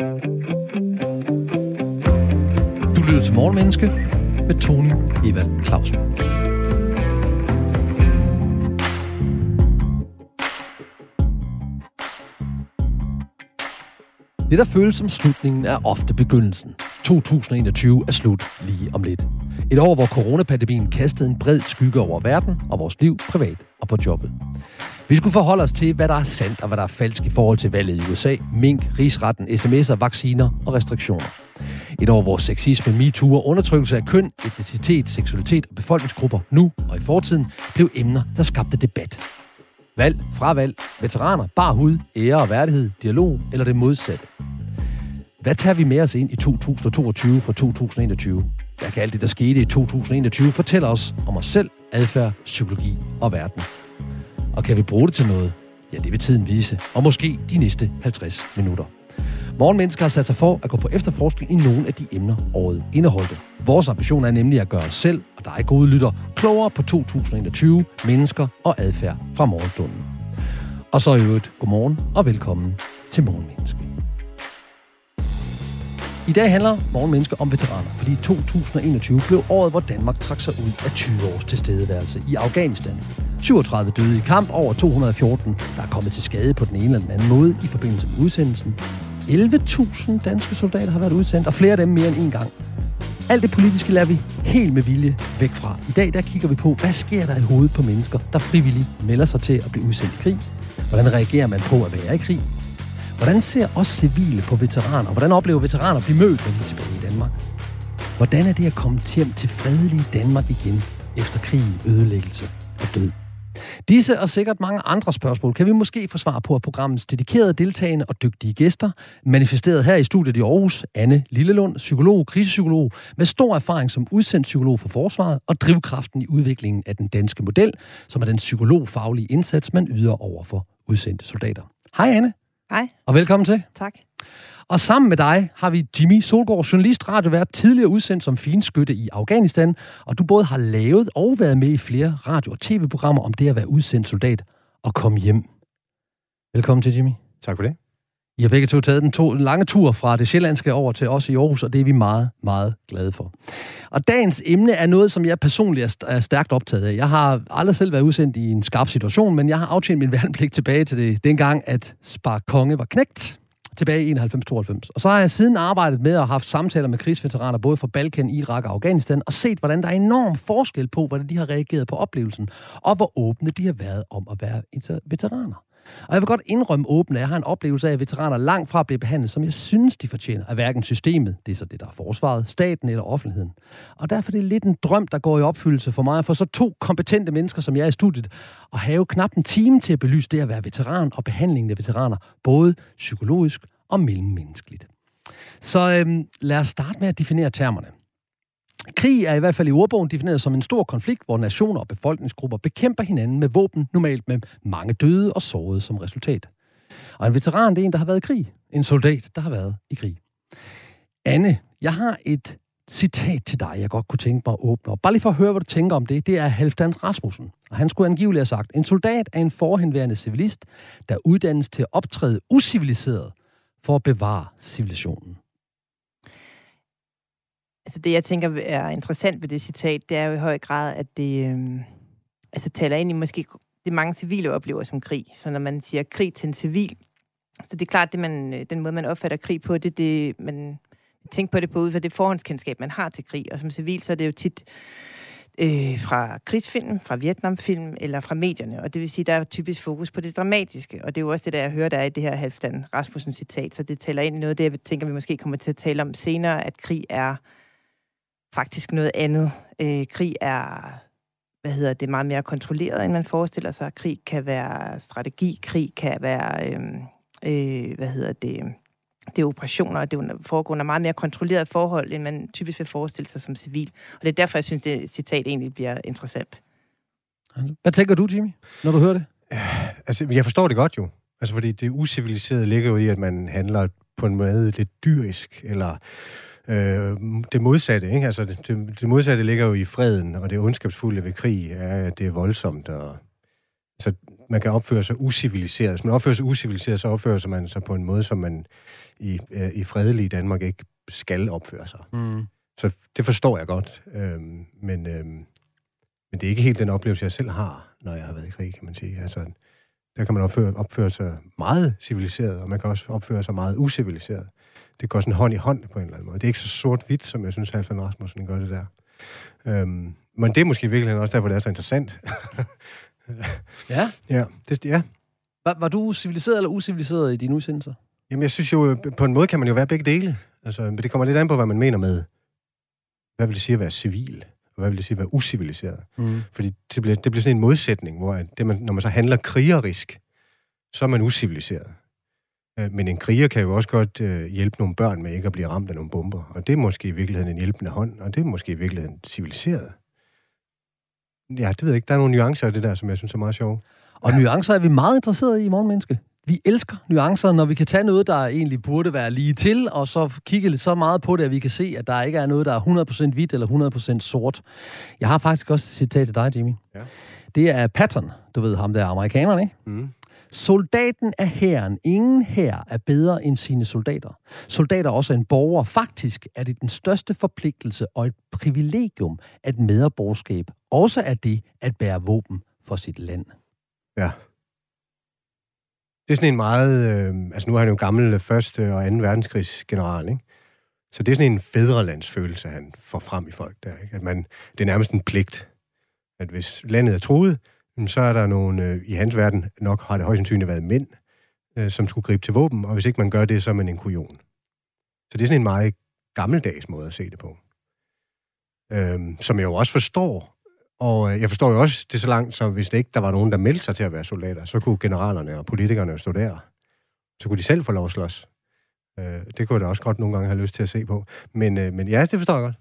Du lytter til Morgenmenneske med Tony Evald Clausen. Det, der føles som slutningen, er ofte begyndelsen. 2021 er slut lige om lidt. Et år, hvor coronapandemien kastede en bred skygge over verden og vores liv, privat og på jobbet. Vi skulle forholde os til, hvad der er sandt og hvad der er falsk i forhold til valget i USA, mink, rigsretten, sms'er, vacciner og restriktioner. Et år, hvor sexisme, MeToo og undertrykkelse af køn, etnicitet, seksualitet og befolkningsgrupper nu og i fortiden blev emner, der skabte debat. Valg, fravalg, veteraner, bar hud, ære og værdighed, dialog eller det modsatte. Hvad tager vi med os ind i 2022 fra 2021? Hvad kan alt det, der skete i 2021, fortælle os om os selv, adfærd, psykologi og verden? Og kan vi bruge det til noget? Ja, det vil tiden vise. Og måske de næste 50 minutter. Morgenmennesker har sat sig for at gå på efterforskning i nogle af de emner, året indeholdte. Vores ambition er nemlig at gøre os selv og dig gode lytter klogere på 2021, mennesker og adfærd fra morgenstunden. Og så i øvrigt, godmorgen og velkommen til Morgenmennesker. I dag handler Morgenmenneske om veteraner, fordi 2021 blev året, hvor Danmark trak sig ud af 20 års tilstedeværelse i Afghanistan. 37 døde i kamp, over 214, der er kommet til skade på den ene eller den anden måde i forbindelse med udsendelsen. 11.000 danske soldater har været udsendt, og flere af dem mere end en gang. Alt det politiske lader vi helt med vilje væk fra. I dag der kigger vi på, hvad sker der i hovedet på mennesker, der frivilligt melder sig til at blive udsendt i krig? Hvordan reagerer man på at være i krig? Hvordan ser os civile på veteraner? Hvordan oplever veteraner at blive mødt, når de er tilbage i Danmark? Hvordan er det at komme hjem til fredelige Danmark igen efter krig, ødelæggelse og død? Disse og sikkert mange andre spørgsmål kan vi måske få svar på af programmets dedikerede deltagende og dygtige gæster, manifesteret her i studiet i Aarhus, Anne Lillelund, psykolog, krisepsykolog, med stor erfaring som udsendt psykolog for forsvaret og drivkraften i udviklingen af den danske model, som er den psykologfaglige indsats, man yder over for udsendte soldater. Hej Anne. Hej. Og velkommen til. Tak. Og sammen med dig har vi Jimmy Solgaard, journalist, radiovært, tidligere udsendt som finskytte i Afghanistan, og du både har lavet og været med i flere radio- og tv-programmer om det at være udsendt soldat og komme hjem. Velkommen til, Jimmy. Tak for det. I har begge to taget den to, lange tur fra det sjællandske over til os i Aarhus, og det er vi meget, meget glade for. Og dagens emne er noget, som jeg personligt er stærkt optaget af. Jeg har aldrig selv været udsendt i en skarp situation, men jeg har aftjent min værnepligt tilbage til det dengang, at Spar Konge var knægt tilbage i 91-92. Og så har jeg siden arbejdet med og haft samtaler med krigsveteraner både fra Balkan, Irak og Afghanistan, og set, hvordan der er enorm forskel på, hvordan de har reageret på oplevelsen, og hvor åbne de har været om at være veteraner. Og jeg vil godt indrømme åbent, at jeg har en oplevelse af, at veteraner langt fra bliver behandlet, som jeg synes, de fortjener, af hverken systemet, det er så det, der er forsvaret, staten eller offentligheden. Og derfor er det lidt en drøm, der går i opfyldelse for mig, for så to kompetente mennesker, som jeg er i studiet, og have knap en time til at belyse det at være veteran og behandlingen af veteraner, både psykologisk og mellemmenneskeligt. Så øhm, lad os starte med at definere termerne. Krig er i hvert fald i ordbogen defineret som en stor konflikt, hvor nationer og befolkningsgrupper bekæmper hinanden med våben, normalt med mange døde og sårede som resultat. Og en veteran, det er en, der har været i krig. En soldat, der har været i krig. Anne, jeg har et citat til dig, jeg godt kunne tænke mig at åbne Og Bare lige for at høre, hvad du tænker om det. Det er Halfdan Rasmussen. Og han skulle angiveligt have sagt, en soldat er en forhenværende civilist, der uddannes til at optræde usiviliseret for at bevare civilisationen. Altså det, jeg tænker er interessant ved det citat, det er jo i høj grad, at det øh, altså, taler ind i måske det mange civile oplever som krig. Så når man siger krig til en civil, så det er klart, det man, øh, den måde, man opfatter krig på, det er det, man tænker på det på ud fra det forhåndskendskab, man har til krig. Og som civil, så er det jo tit øh, fra krigsfilm, fra Vietnamfilm eller fra medierne. Og det vil sige, der er typisk fokus på det dramatiske. Og det er jo også det, der jeg hører, der er i det her Halvdan Rasmussen citat. Så det taler ind i noget af det, jeg tænker, vi måske kommer til at tale om senere, at krig er faktisk noget andet. Øh, krig er hvad hedder det, meget mere kontrolleret, end man forestiller sig. Krig kan være strategi, krig kan være, øh, øh, hvad hedder det, det er operationer, og det foregår under meget mere kontrolleret forhold, end man typisk vil forestille sig som civil. Og det er derfor, jeg synes, det citat egentlig bliver interessant. Hvad tænker du, Jimmy, når du hører det? Altså, jeg forstår det godt jo. Altså, fordi det usiviliserede ligger jo i, at man handler på en måde lidt dyrisk, eller øh, det modsatte, ikke? Altså, det, det modsatte ligger jo i freden, og det ondskabsfulde ved krig er, at det er voldsomt, og så man kan opføre sig usiviliseret. Hvis man opfører sig usiviliseret, så opfører man sig på en måde, som man i, øh, i fredelige Danmark ikke skal opføre sig. Mm. Så det forstår jeg godt. Øhm, men, øhm, men det er ikke helt den oplevelse, jeg selv har, når jeg har været i krig, kan man sige. Altså, der kan man opføre, opføre sig meget civiliseret, og man kan også opføre sig meget usiviliseret. Det går sådan hånd i hånd på en eller anden måde. Det er ikke så sort-hvidt, som jeg synes, Halfan Rasmussen gør det der. Øhm, men det er måske virkelig også derfor, det er så interessant. ja? Ja. Det, ja. Var, var du civiliseret eller usiviliseret i dine udsendelser? Jamen, jeg synes jo, på en måde kan man jo være begge dele. Altså, men det kommer lidt an på, hvad man mener med, hvad vil det sige at være civil? Og hvad vil det sige at være usiviliseret? Mm. Fordi det bliver, det bliver sådan en modsætning, hvor det, man, når man så handler krigerisk, så er man usiviliseret. Øh, men en kriger kan jo også godt øh, hjælpe nogle børn med ikke at blive ramt af nogle bomber. Og det er måske i virkeligheden en hjælpende hånd, og det er måske i virkeligheden civiliseret. Ja, det ved jeg ikke. Der er nogle nuancer i det der, som jeg synes er meget sjove. Og nuancer er vi meget interesserede i i morgenmenneske. Vi elsker nuancer, når vi kan tage noget, der egentlig burde være lige til, og så kigge lidt så meget på det, at vi kan se, at der ikke er noget, der er 100% hvidt eller 100% sort. Jeg har faktisk også et citat til dig, Jimmy. Ja. Det er Patton, du ved ham der, amerikanerne, ikke? Mm. Soldaten er herren. Ingen her er bedre end sine soldater. Soldater er også en borger. Faktisk er det den største forpligtelse og et privilegium, at medborgerskab også er det at bære våben for sit land. Ja. Det er sådan en meget... Øh, altså nu er han jo gammel første og anden verdenskrigsgeneral, ikke? Så det er sådan en fædrelandsfølelse, han får frem i folk der, ikke? At man, det er nærmest en pligt, at hvis landet er truet, så er der nogle, øh, i hans verden nok har det højst sandsynligt været mænd, øh, som skulle gribe til våben, og hvis ikke man gør det, så er man en kujon. Så det er sådan en meget gammeldags måde at se det på. Øhm, som jeg jo også forstår, og øh, jeg forstår jo også det så langt, som hvis det ikke der var nogen, der meldte sig til at være soldater, så kunne generalerne og politikerne stå der. Så kunne de selv få lov at slås. Øh, det kunne jeg da også godt nogle gange have lyst til at se på. Men, øh, men ja, det forstår jeg godt.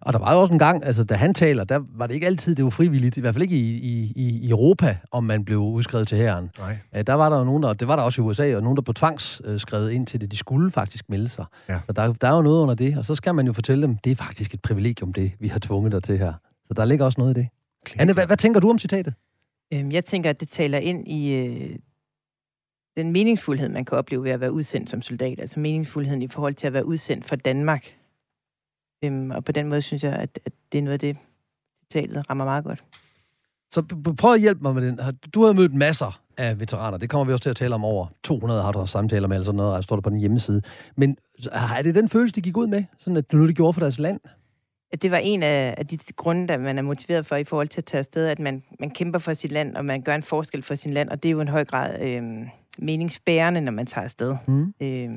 Og der var jo også en gang, altså da han taler, der var det ikke altid, det var frivilligt, i hvert fald ikke i, i, i Europa, om man blev udskrevet til herren. Nej. Der var der jo nogen, der, det var der også i USA, og nogen, der blev tvangsskrevet ind til det. De skulle faktisk melde sig. Ja. Så der, der er jo noget under det, og så skal man jo fortælle dem, det er faktisk et privilegium, det vi har tvunget dig til her. Så der ligger også noget i det. Klik. Anne, hvad, hvad tænker du om citatet? Øhm, jeg tænker, at det taler ind i øh, den meningsfuldhed, man kan opleve ved at være udsendt som soldat. Altså meningsfuldheden i forhold til at være udsendt for Danmark Øhm, og på den måde synes jeg, at, at det er noget af det, citatet rammer meget godt. Så prøv at hjælpe mig med den. Du har mødt masser af veteraner. Det kommer vi også til at tale om over 200 har du samtaler med, eller sådan noget, og står der på den hjemmeside. Men er det den følelse, de gik ud med? Sådan at nu det gjorde for deres land? At det var en af, de grunde, der man er motiveret for i forhold til at tage afsted, at man, man kæmper for sit land, og man gør en forskel for sin land, og det er jo en høj grad øh, meningsbærende, når man tager afsted. Mm. Øh,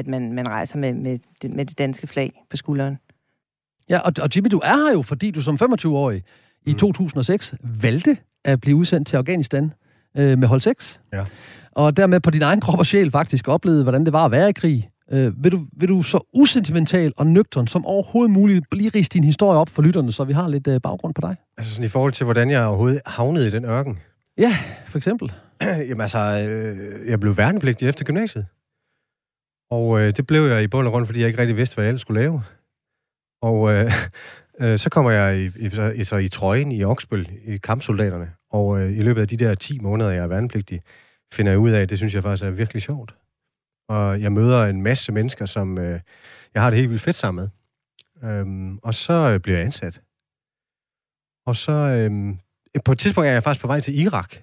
at man, man rejser med, med, det, med det danske flag på skulderen. Ja, og, og Jimmy, du er her jo, fordi du som 25-årig i mm. 2006 valgte at blive udsendt til Afghanistan øh, med hold 6. Ja. Og dermed på din egen krop og sjæl faktisk oplevede, hvordan det var at være i krig. Øh, vil, du, vil du så usentimental og nøgtern som overhovedet muligt lige riste din historie op for lytterne, så vi har lidt øh, baggrund på dig? Altså sådan i forhold til, hvordan jeg overhovedet havnede i den ørken? Ja, for eksempel. Jamen altså, øh, jeg blev værnepligtig efter gymnasiet. Og øh, det blev jeg i bund og grund, fordi jeg ikke rigtig vidste, hvad jeg ellers skulle lave. Og øh, øh, så kommer jeg i, i, så, så i trøjen i Oksbøl, i kampsoldaterne. Og øh, i løbet af de der 10 måneder, jeg er værnepligtig, finder jeg ud af, at det synes jeg faktisk er virkelig sjovt. Og jeg møder en masse mennesker, som øh, jeg har det helt vildt fedt sammen med. Øhm, og så øh, bliver jeg ansat. Og så øh, på et tidspunkt er jeg faktisk på vej til Irak.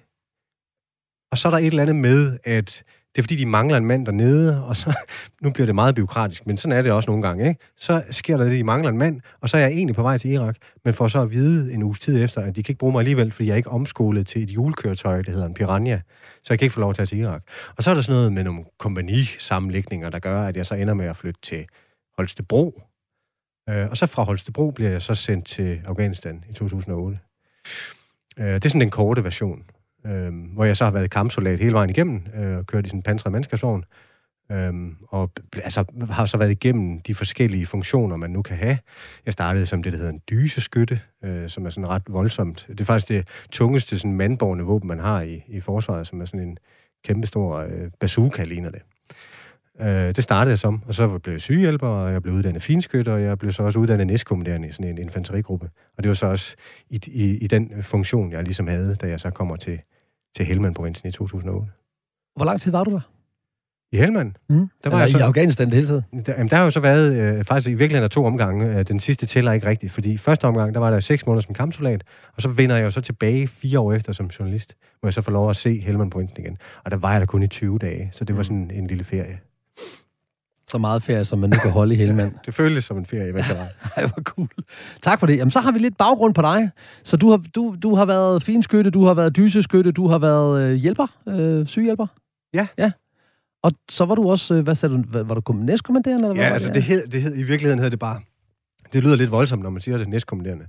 Og så er der et eller andet med, at det er fordi, de mangler en mand dernede, og så, nu bliver det meget byråkratisk, men sådan er det også nogle gange, ikke? Så sker der det, de mangler en mand, og så er jeg egentlig på vej til Irak, men får så at vide en uges tid efter, at de kan ikke bruge mig alligevel, fordi jeg er ikke omskolet til et julekøretøj, det hedder en Piranha, så jeg kan ikke få lov at tage til Irak. Og så er der sådan noget med nogle kompagnisammenlægninger, der gør, at jeg så ender med at flytte til Holstebro, øh, og så fra Holstebro bliver jeg så sendt til Afghanistan i 2008. Øh, det er sådan den korte version øh, hvor jeg så har været kampsoldat hele vejen igennem, øh, kørt i sådan en pansret mandskabsvogn, øh, og altså, har så været igennem de forskellige funktioner, man nu kan have. Jeg startede som det, der hedder en dyseskytte, øh, som er sådan ret voldsomt. Det er faktisk det tungeste sådan mandborgende våben, man har i, i forsvaret, som er sådan en kæmpestor øh, bazooka, ligner det. Øh, det startede jeg som, og så blev jeg sygehjælper, og jeg blev uddannet finskytter, og jeg blev så også uddannet næstkommanderende i sådan en infanterigruppe. Og det var så også i, i, i den funktion, jeg ligesom havde, da jeg så kommer til til Helmand-provinsen i 2008. Hvor lang tid var du der? I Helmand? Mm. Der var Eller jeg så- i Afghanistan det hele tiden? Der, jamen, der har jo så været, øh, faktisk i virkeligheden to omgange. Øh, den sidste tæller ikke rigtigt, fordi første omgang, der var der seks måneder som kampsoldat, og så vender jeg jo så tilbage fire år efter som journalist, hvor jeg så får lov at se Helmand-provinsen igen. Og der var jeg der kun i 20 dage, så det var sådan en lille ferie. Så meget ferie, som man nu kan holde i Helmand. Det føltes som en ferie, jeg var. Ej, hvor cool. Tak for det. Jamen, så har vi lidt baggrund på dig. Så du har, du, du har været finskytte, du har været dyseskytte, du har været øh, hjælper, øh, sygehjælper? Ja. Ja. Og så var du også, øh, hvad sagde du, var, var du kom- næstkommanderende? Eller hvad Ja, var altså det hed, det hed, i virkeligheden hed det bare, det lyder lidt voldsomt, når man siger det næstkommanderende.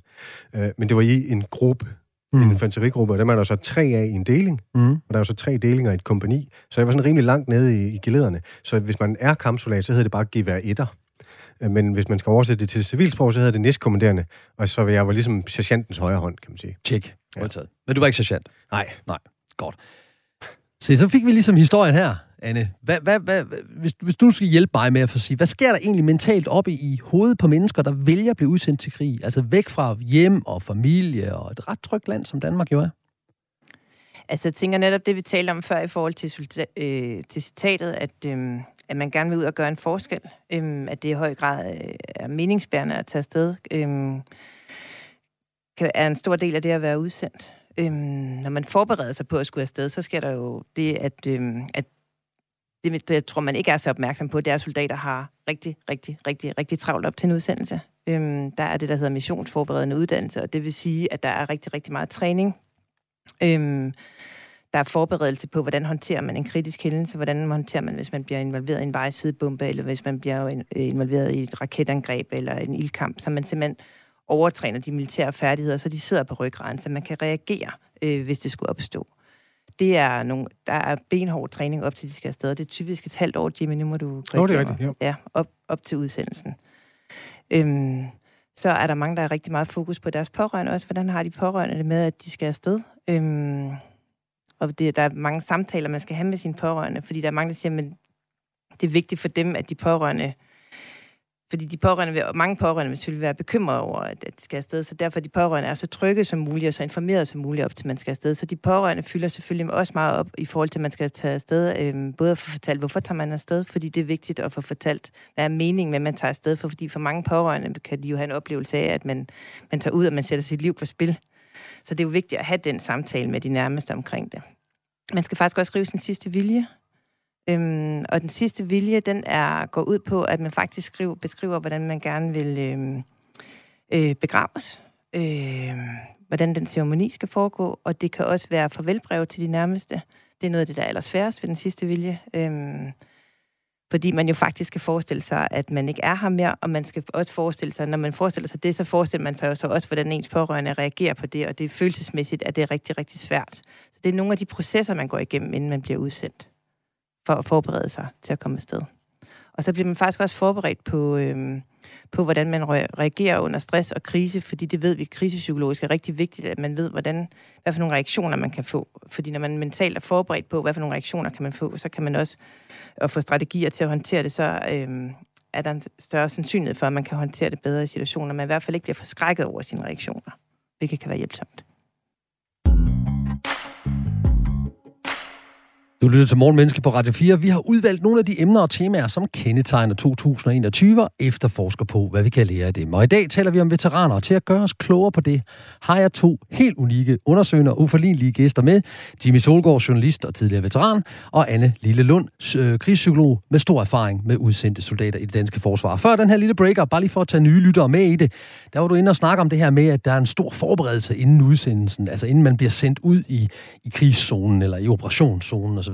Øh, men det var i en gruppe, mm. en infanterigruppe, og dem er der så tre af i en deling, Mm. og der er jo så tre delinger i et kompani, så jeg var sådan rimelig langt nede i, i gelederne. Så hvis man er kampsoldat, så hedder det bare gevær etter. Øh, Men hvis man skal oversætte det til civilsprog, så hedder det næstkommanderende, og så var jeg var ligesom sergeantens højre hånd, kan man sige. Tjek. Ja. Men du var ikke sergeant? Nej, Se, så fik vi ligesom historien her, Anne. Hvad, hvad, hvad, hvis, hvis du skal hjælpe mig med at få sige, hvad sker der egentlig mentalt oppe i hovedet på mennesker, der vælger at blive udsendt til krig? Altså væk fra hjem og familie og et ret trygt land, som Danmark jo er. Altså, jeg tænker netop det, vi talte om før i forhold til, øh, til citatet, at, øh, at man gerne vil ud og gøre en forskel. Øh, at det i høj grad øh, er meningsbærende at tage afsted. Øh, kan, er en stor del af det at være udsendt. Øhm, når man forbereder sig på at skulle afsted, så sker der jo det, at, øhm, at det, jeg tror, man ikke er så opmærksom på, det er, at soldater har rigtig, rigtig, rigtig, rigtig travlt op til en udsendelse. Øhm, der er det, der hedder missionsforberedende uddannelse, og det vil sige, at der er rigtig, rigtig meget træning. Øhm, der er forberedelse på, hvordan håndterer man en kritisk hændelse, hvordan håndterer man, hvis man bliver involveret i en vejsidebombe, eller hvis man bliver øh, involveret i et raketangreb eller en ildkamp, så man simpelthen overtræner de militære færdigheder, så de sidder på ryggraden, så man kan reagere, øh, hvis det skulle opstå. Det er nogle, der er benhård træning op til, de skal afsted. Det er typisk et halvt år, Jimmy, nu må du... Nå, det er rigtigt, mig. Ja, op, op til udsendelsen. Øhm, så er der mange, der har rigtig meget fokus på deres pårørende også. Hvordan har de pårørende det med, at de skal afsted? Øhm, og det, der er mange samtaler, man skal have med sine pårørende, fordi der er mange, der siger, at det er vigtigt for dem, at de pårørende fordi de pårørende vil, mange pårørende vil selvfølgelig være bekymrede over, at, at de skal afsted, så derfor de pårørende er så trygge som muligt, og så informeret som muligt op til, man skal afsted. Så de pårørende fylder selvfølgelig også meget op i forhold til, at man skal tage afsted. Øhm, både at få fortalt, hvorfor tager man afsted, fordi det er vigtigt at få fortalt, hvad er meningen med, at man tager afsted, for, fordi for mange pårørende kan de jo have en oplevelse af, at man, man tager ud, og man sætter sit liv på spil. Så det er jo vigtigt at have den samtale med de nærmeste omkring det. Man skal faktisk også skrive sin sidste vilje. Øhm, og den sidste vilje, den er går ud på, at man faktisk skriver, beskriver, hvordan man gerne vil øhm, øh, begraves. Øh, hvordan den ceremoni skal foregå. Og det kan også være farvelbrev til de nærmeste. Det er noget af det, der er allersværest ved den sidste vilje. Øhm, fordi man jo faktisk skal forestille sig, at man ikke er her mere, og man skal også forestille sig, når man forestiller sig det, så forestiller man sig jo så også, hvordan ens pårørende reagerer på det, og det er følelsesmæssigt, at det er rigtig, rigtig svært. Så det er nogle af de processer, man går igennem, inden man bliver udsendt, for at forberede sig til at komme afsted. Og så bliver man faktisk også forberedt på, øhm, på hvordan man re- reagerer under stress og krise, fordi det ved vi krisepsykologisk er rigtig vigtigt, at man ved, hvordan, hvad for nogle reaktioner man kan få. Fordi når man mentalt er forberedt på, hvad for nogle reaktioner kan man få, så kan man også og få strategier til at håndtere det, så øhm, er der en større sandsynlighed for, at man kan håndtere det bedre i situationer, men i hvert fald ikke bliver forskrækket over sine reaktioner, hvilket kan være hjælpsomt. Du lytter til Morgenmenneske på Radio 4. Vi har udvalgt nogle af de emner og temaer, som kendetegner 2021 og efterforsker på, hvad vi kan lære af dem. Og i dag taler vi om veteraner, og til at gøre os klogere på det, har jeg to helt unikke undersøgende og uforlignelige gæster med. Jimmy Solgaard, journalist og tidligere veteran, og Anne Lille Lund, øh, krigspsykolog med stor erfaring med udsendte soldater i det danske forsvar. Før den her lille breaker, bare lige for at tage nye lyttere med i det, der var du inde og snakke om det her med, at der er en stor forberedelse inden udsendelsen, altså inden man bliver sendt ud i, i krigszonen eller i operationszonen osv.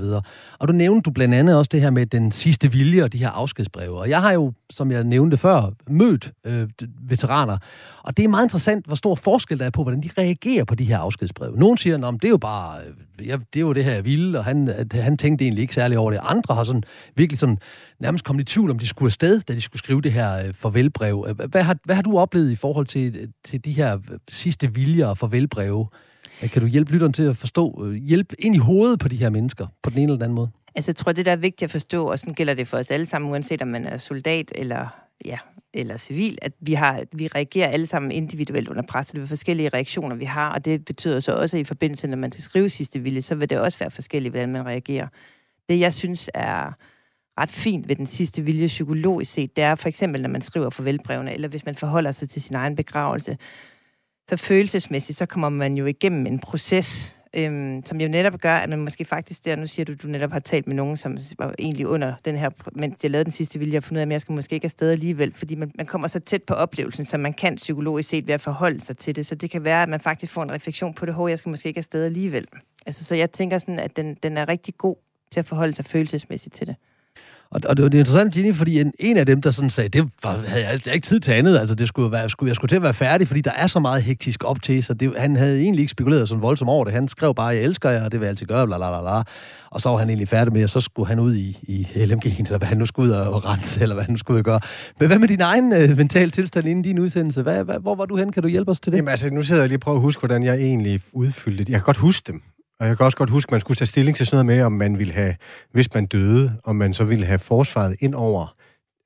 Og du nævnte du blandt andet også det her med den sidste vilje og de her afskedsbreve. Og jeg har jo, som jeg nævnte før, mødt øh, veteraner, og det er meget interessant, hvor stor forskel der er på, hvordan de reagerer på de her afskedsbreve. Nogle siger, at det er jo bare, øh, ja, det er jo det her, jeg ville, og han, han tænkte egentlig ikke særlig over det. Andre har sådan virkelig sådan nærmest kommet i tvivl, om de skulle afsted, da de skulle skrive det her øh, farvelbrev. Hvad har, hvad har du oplevet i forhold til, øh, til de her øh, sidste viljer og farvelbreve? Kan du hjælpe lytteren til at forstå, øh, hjælpe ind i hovedet på de her mennesker, på den ene eller den anden måde? Altså, jeg tror, det der er vigtigt at forstå, og sådan gælder det for os alle sammen, uanset om man er soldat eller ja, eller civil, at vi, har, vi reagerer alle sammen individuelt under pres, det er forskellige reaktioner, vi har, og det betyder så også, at i forbindelse, når man skal skrive sidste vilje, så vil det også være forskelligt, hvordan man reagerer. Det, jeg synes er ret fint ved den sidste vilje psykologisk set, det er for eksempel, når man skriver farvelbrevene, eller hvis man forholder sig til sin egen begravelse, så følelsesmæssigt, så kommer man jo igennem en proces, øhm, som jo netop gør, at man måske faktisk der, nu siger du, du netop har talt med nogen, som var egentlig under den her, mens jeg lavede den sidste vilje, jeg fundet ud af, at jeg skal måske ikke afsted alligevel, fordi man, man kommer så tæt på oplevelsen, som man kan psykologisk set ved at forholde sig til det, så det kan være, at man faktisk får en refleksion på det, hvor jeg skal måske ikke afsted alligevel. Altså, så jeg tænker sådan, at den, den er rigtig god til at forholde sig følelsesmæssigt til det. Og, og det var interessant, Ginny, fordi en, en af dem, der sådan sagde, det var, havde jeg, jeg ikke tid til andet, altså det skulle være, skulle, jeg skulle til at være færdig, fordi der er så meget hektisk op til, så det, han havde egentlig ikke spekuleret sådan voldsomt over det. Han skrev bare, jeg elsker jer, og det vil jeg altid gøre, bla, bla, bla, bla. Og så var han egentlig færdig med, og så skulle han ud i, i LMG'en, eller hvad han nu skulle ud og rense, eller hvad han nu skulle ud og gøre. Men hvad med din egen øh, mental tilstand inden din udsendelse? Hvad, hvad, hvor var du hen? Kan du hjælpe os til det? Jamen altså, nu sidder jeg lige og prøver at huske, hvordan jeg egentlig udfyldte det. Jeg kan godt huske dem. Og jeg kan også godt huske, at man skulle tage stilling til sådan noget med, om man ville have, hvis man døde, om man så ville have forsvaret ind over,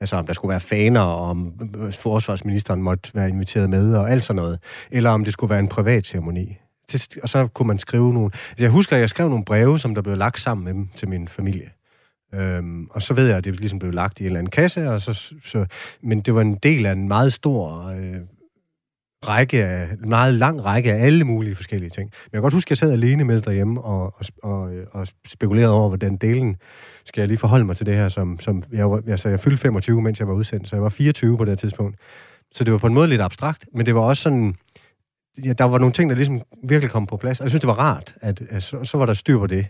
altså om der skulle være faner, og om øh, forsvarsministeren måtte være inviteret med, og alt sådan noget. Eller om det skulle være en privat ceremoni. Og så kunne man skrive nogle... Altså, jeg husker, at jeg skrev nogle breve, som der blev lagt sammen med dem til min familie. Øhm, og så ved jeg, at det ligesom blev lagt i en eller anden kasse, og så, så, men det var en del af en meget stor øh, række af, meget lang række af alle mulige forskellige ting. Men jeg kan godt huske, at jeg sad alene med det derhjemme og, og, og, og spekulerede over, hvordan delen skal jeg lige forholde mig til det her, som, som jeg, var, altså, jeg fyldte 25, mens jeg var udsendt, så jeg var 24 på det tidspunkt. Så det var på en måde lidt abstrakt, men det var også sådan, ja, der var nogle ting, der ligesom virkelig kom på plads, og jeg synes, det var rart, at, at så, så var der styr på det.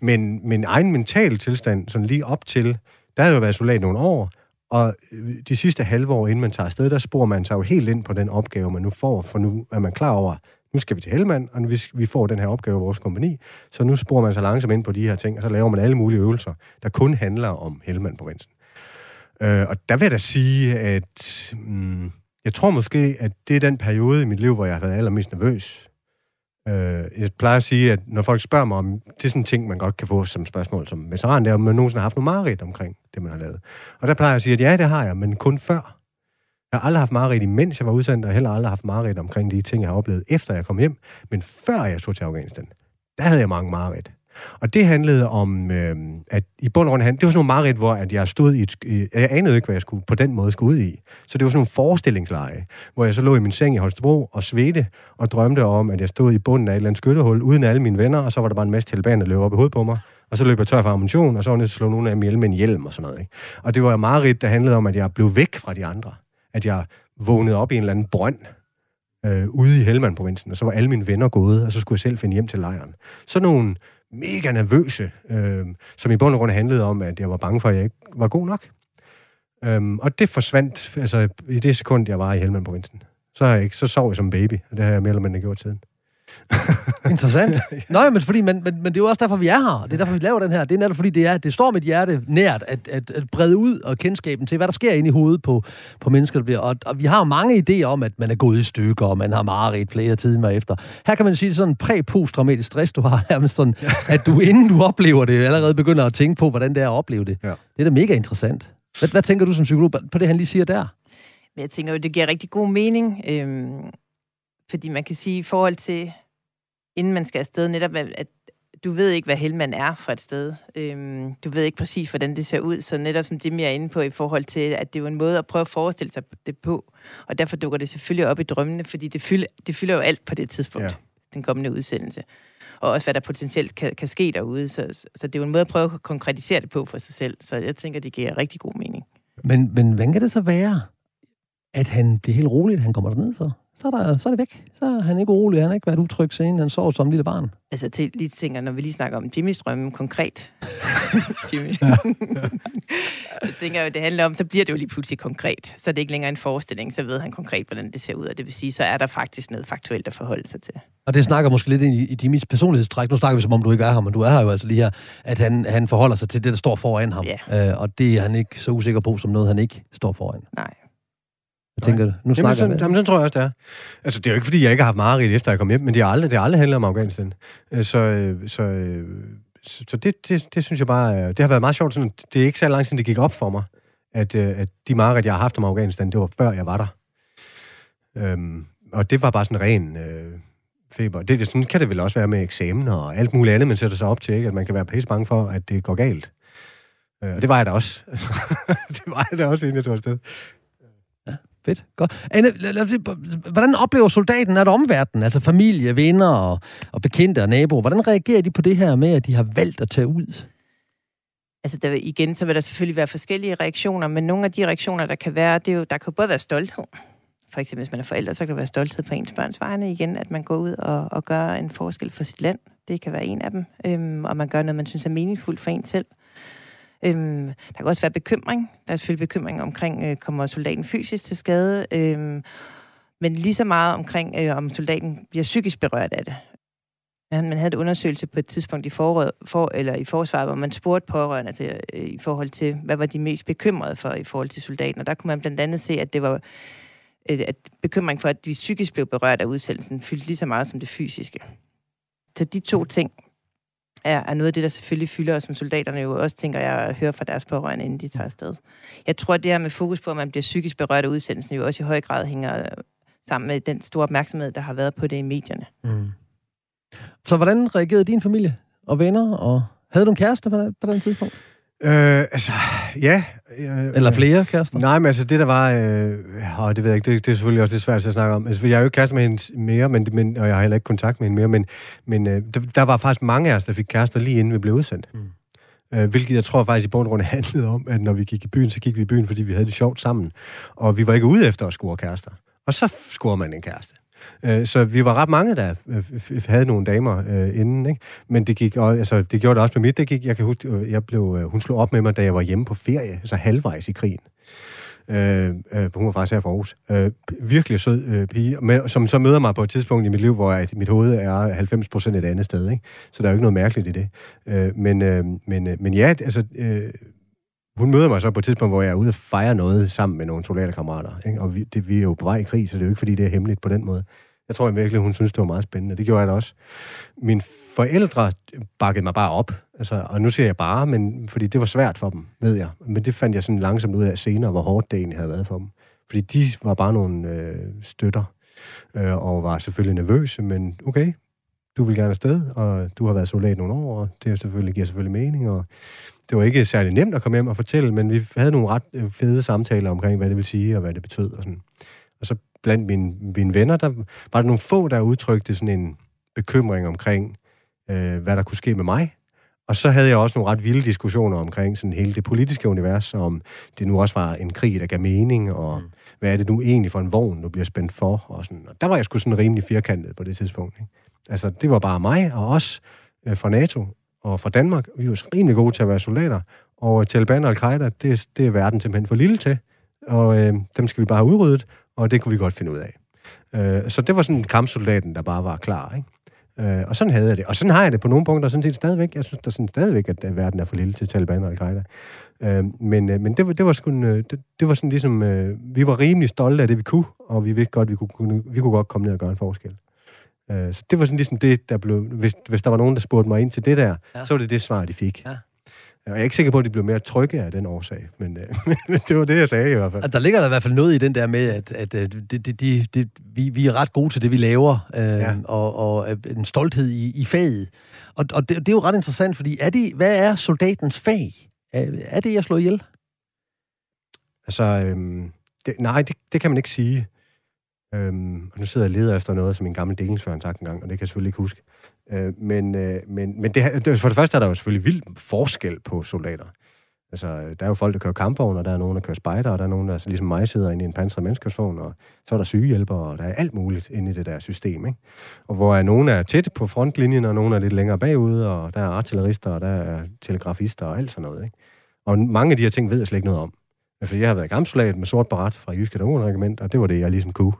Men min egen mentale tilstand, sådan lige op til, der havde jo været soldat nogle år, og øh, de sidste halve år, inden man tager afsted, der sporer man sig jo helt ind på den opgave, man nu får, for nu er man klar over, nu skal vi til Helmand, og vi, vi får den her opgave i vores kompani, så nu sporer man sig langsomt ind på de her ting, og så laver man alle mulige øvelser, der kun handler om Helmand-provinsen. Øh, og der vil jeg da sige, at mm, jeg tror måske, at det er den periode i mit liv, hvor jeg har været allermest nervøs. Øh, jeg plejer at sige, at når folk spørger mig om, det er sådan en ting, man godt kan få som spørgsmål som veteran, det er, om man nogensinde har haft noget mareridt omkring det, man har lavet. Og der plejer jeg at sige, at ja, det har jeg, men kun før. Jeg har aldrig haft mareridt, mens jeg var udsendt, og heller aldrig haft mareridt omkring de ting, jeg har oplevet, efter jeg kom hjem. Men før jeg tog til Afghanistan, der havde jeg mange mareridt. Og det handlede om, øh, at i bund og grund, det var sådan nogle mareridt, hvor at jeg stod i et, øh, jeg anede ikke, hvad jeg skulle på den måde skulle ud i. Så det var sådan nogle forestillingsleje, hvor jeg så lå i min seng i Holstebro og svedte og drømte om, at jeg stod i bunden af et eller andet skyttehul uden alle mine venner, og så var der bare en masse talibaner, der løb op i hovedet på mig. Og så løb jeg tør for ammunition, og så var jeg nødt til at slå nogle af dem ihjel med en hjelm og sådan noget. Ikke? Og det var meget der handlede om, at jeg blev væk fra de andre. At jeg vågnede op i en eller anden brønd, øh, ude i Helmand-provincen, og så var alle mine venner gået, og så skulle jeg selv finde hjem til lejren. Så nogle mega nervøse, øh, som i bund og grund handlede om, at jeg var bange for, at jeg ikke var god nok. Øhm, og det forsvandt altså, i det sekund, jeg var i Helmand-provincen. Så, har jeg ikke, så sov jeg som baby, og det har jeg mere eller mindre gjort siden. Interessant. Nå, men, fordi, men, men, men det er jo også derfor, vi er her. Det er derfor, vi laver den her. Det er netop fordi, det, er, det står mit hjerte nært at, at, at brede ud og kendskaben til, hvad der sker inde i hovedet på, på mennesker, der bliver. Og, og vi har mange idéer om, at man er gået i stykker, og man har mareridt flere timer efter. Her kan man sige, det er sådan en præ-posttraumatisk stress, du har her, sådan, ja. at du inden du oplever det, allerede begynder at tænke på, hvordan det er at opleve det. Ja. Det er da mega interessant. Hvad, hvad tænker du som psykolog på det, han lige siger der? Jeg tænker jo, det giver rigtig god mening, øhm, fordi man kan sige i forhold til inden man skal afsted, netop at du ved ikke, hvad Helmand er for et sted. Øhm, du ved ikke præcis, hvordan det ser ud, så netop som det, er inde på i forhold til, at det er jo en måde at prøve at forestille sig det på, og derfor dukker det selvfølgelig op i drømmene, fordi det fylder, det fylder jo alt på det tidspunkt, ja. den kommende udsendelse. Og også, hvad der potentielt kan, kan ske derude. Så, så det er jo en måde at prøve at konkretisere det på for sig selv. Så jeg tænker, det giver rigtig god mening. Men, men hvad kan det så være, at han bliver helt rolig, at han kommer derned så? Så er, der, så er det væk. Så er han ikke urolig, han har ikke været utryg siden han sov som lille barn. Altså, til, lige tænker, når vi lige snakker om Jimmys drømme konkret. Jimmy. Ja. jeg tænker det handler om, så bliver det jo lige pludselig konkret. Så er det ikke længere en forestilling, så ved han konkret, hvordan det ser ud. Og det vil sige, så er der faktisk noget faktuelt at forholde sig til. Og det snakker måske lidt ind i, i Jimmys personlighedstræk. Nu snakker vi som om, du ikke er her, men du er her jo altså lige her. At han, han forholder sig til det, der står foran ham. Ja. Øh, og det er han ikke så usikker på, som noget, han ikke står foran. Nej. Jeg tænker det. Nu snakker jamen, sådan, jamen, sådan tror jeg også, det er. Altså, det er jo ikke, fordi jeg ikke har haft mareridt, efter jeg kom hjem, men det har aldrig, det har aldrig handlet om Afghanistan. Øh, så, øh, så, øh, så, så det, det, det, synes jeg bare, det har været meget sjovt. Sådan, det er ikke så lang tid, det gik op for mig, at, at de mareridt, jeg har haft om Afghanistan, det var før jeg var der. Øhm, og det var bare sådan ren øh, feber. Det, det, sådan kan det vel også være med eksamen og alt muligt andet, man sætter sig op til, ikke? at man kan være pisse bange for, at det går galt. Øh, og det var jeg da også. det var jeg da også, inden jeg tog afsted. Fedt, godt. Anne, hvordan oplever soldaten at omverdenen, altså familie, venner og, og bekendte og naboer, hvordan reagerer de på det her med, at de har valgt at tage ud? Altså der, igen, så vil der selvfølgelig være forskellige reaktioner, men nogle af de reaktioner, der kan være, det er jo, der kan både være stolthed. For eksempel, hvis man er forældre, så kan det være stolthed på ens børns vegne igen, at man går ud og, og gør en forskel for sit land. Det kan være en af dem. Øhm, og man gør noget, man synes er meningsfuldt for en selv. Øhm, der kan også være bekymring. Der er selvfølgelig bekymring omkring, øh, kommer soldaten fysisk til skade, øhm, men lige så meget omkring, øh, om soldaten bliver psykisk berørt af det. Man havde et undersøgelse på et tidspunkt i, forråd, for, eller i forsvaret, hvor man spurgte pårørende til, øh, i forhold til, hvad var de mest bekymrede for i forhold til soldaten. Og der kunne man blandt andet se, at det var øh, at bekymring for, at de psykisk blev berørt af udsendelsen, fyldte lige så meget som det fysiske. Så de to ting er, er noget af det, der selvfølgelig fylder, og som soldaterne jo også tænker jeg at høre fra deres pårørende, inden de tager afsted. Jeg tror, at det her med fokus på, at man bliver psykisk berørt af udsendelsen, jo også i høj grad hænger øh, sammen med den store opmærksomhed, der har været på det i medierne. Mm. Så hvordan reagerede din familie og venner, og havde du en kæreste på den, på den tidspunkt? Øh, altså, ja. Øh, Eller flere kærester? Nej, men altså, det der var... Øh, åh, det ved jeg ikke, det, det er selvfølgelig også det svært at snakke om. Altså, jeg er jo ikke kæreste med hende mere, men, men, og jeg har heller ikke kontakt med hende mere, men, men øh, der, der var faktisk mange af os, der fik kærester lige inden vi blev udsendt. Mm. Øh, hvilket jeg tror faktisk i bund og grund handlede om, at når vi gik i byen, så gik vi i byen, fordi vi havde det sjovt sammen. Og vi var ikke ude efter at score kærester. Og så scorer man en kæreste. Øh, så vi var ret mange, der øh, havde nogle damer øh, inden, ikke? Men det gik, og, altså, det gjorde det også med mit. Det gik, jeg kan huske, øh, jeg blev, hun slog op med mig, da jeg var hjemme på ferie, altså halvvejs i krigen. Øh, øh, hun var faktisk her fra Aarhus. Øh, virkelig sød øh, pige, med, som så møder mig på et tidspunkt i mit liv, hvor at mit hoved er 90% et andet sted. Ikke? Så der er jo ikke noget mærkeligt i det. Øh, men, øh, men, øh, men ja, altså, øh, hun møder mig så på et tidspunkt, hvor jeg er ude og fejre noget sammen med nogle soldaterkammerater. Ikke? Og vi, det, vi er jo på vej i krig, så det er jo ikke, fordi det er hemmeligt på den måde. Jeg tror virkelig, hun synes, det var meget spændende. Det gjorde jeg da også. Mine forældre bakkede mig bare op. Altså, og nu siger jeg bare, men, fordi det var svært for dem, ved jeg. Men det fandt jeg sådan langsomt ud af senere, hvor hårdt det egentlig havde været for dem. Fordi de var bare nogle øh, støtter, øh, og var selvfølgelig nervøse, men okay, du vil gerne afsted, og du har været soldat nogle år, og det selvfølgelig, giver selvfølgelig mening, og det var ikke særlig nemt at komme hjem og fortælle, men vi havde nogle ret øh, fede samtaler omkring, hvad det vil sige, og hvad det betød, og sådan. Og så blandt mine, mine venner, der var der nogle få, der udtrykte sådan en bekymring omkring, øh, hvad der kunne ske med mig. Og så havde jeg også nogle ret vilde diskussioner omkring sådan hele det politiske univers, om det nu også var en krig, der gav mening, og mm. hvad er det nu egentlig for en vogn, du bliver spændt for, og sådan. Og der var jeg sgu sådan rimelig firkantet på det tidspunkt. Ikke? Altså, det var bare mig og os øh, fra NATO og fra Danmark. Vi var rimelig gode til at være soldater, og Taliban og Al-Qaida, det, det er verden simpelthen for lille til, og øh, dem skal vi bare have udryddet, og det kunne vi godt finde ud af. Øh, så det var sådan kampsoldaten, der bare var klar, ikke? Øh, og sådan havde jeg det. Og sådan har jeg det på nogle punkter sådan set stadigvæk. Jeg synes der sådan stadigvæk, at øh, verden er for lille til Taliban og Al-Qaida. Øh, men øh, men det, var, det, var sgu, øh, det, det var sådan ligesom, øh, vi var rimelig stolte af det, vi kunne, og vi vidste godt, vi kunne, kunne, vi kunne godt komme ned og gøre en forskel. Øh, så det var sådan ligesom det, der blev... Hvis, hvis der var nogen, der spurgte mig ind til det der, ja. så var det det svar, de fik. Ja. Jeg er ikke sikker på, at de blev mere trygge af den årsag, men, øh, men det var det, jeg sagde i hvert fald. Der ligger der i hvert fald noget i den der med, at, at, at det, det, det, det, vi, vi er ret gode til det, vi laver, øh, ja. og, og en stolthed i, i faget. Og, og det, det er jo ret interessant, fordi er det, hvad er soldatens fag? Er, er det at slå ihjel? Altså, øhm, det, nej, det, det kan man ikke sige. Øhm, og nu sidder jeg og leder efter noget, som en gammel delingsfører har sagt engang, og det kan jeg selvfølgelig ikke huske. Øh, men øh, men, men det, for det første er der jo selvfølgelig vild forskel på soldater. Altså, der er jo folk, der kører kampvogn, og der er nogen, der kører spejder, og der er nogen, der ligesom mig sidder inde i en pansret menneskesvogn, og så er der sygehjælpere, og der er alt muligt inde i det der system, ikke? Og hvor er nogen er tæt på frontlinjen, og nogen er lidt længere bagude, og der er artillerister, og der er telegrafister, og alt sådan noget, ikke? Og mange af de her ting ved jeg slet ikke noget om. Altså, jeg har været kampsoldat med sort barat fra Jyske Regiment, og det var det, jeg ligesom kunne.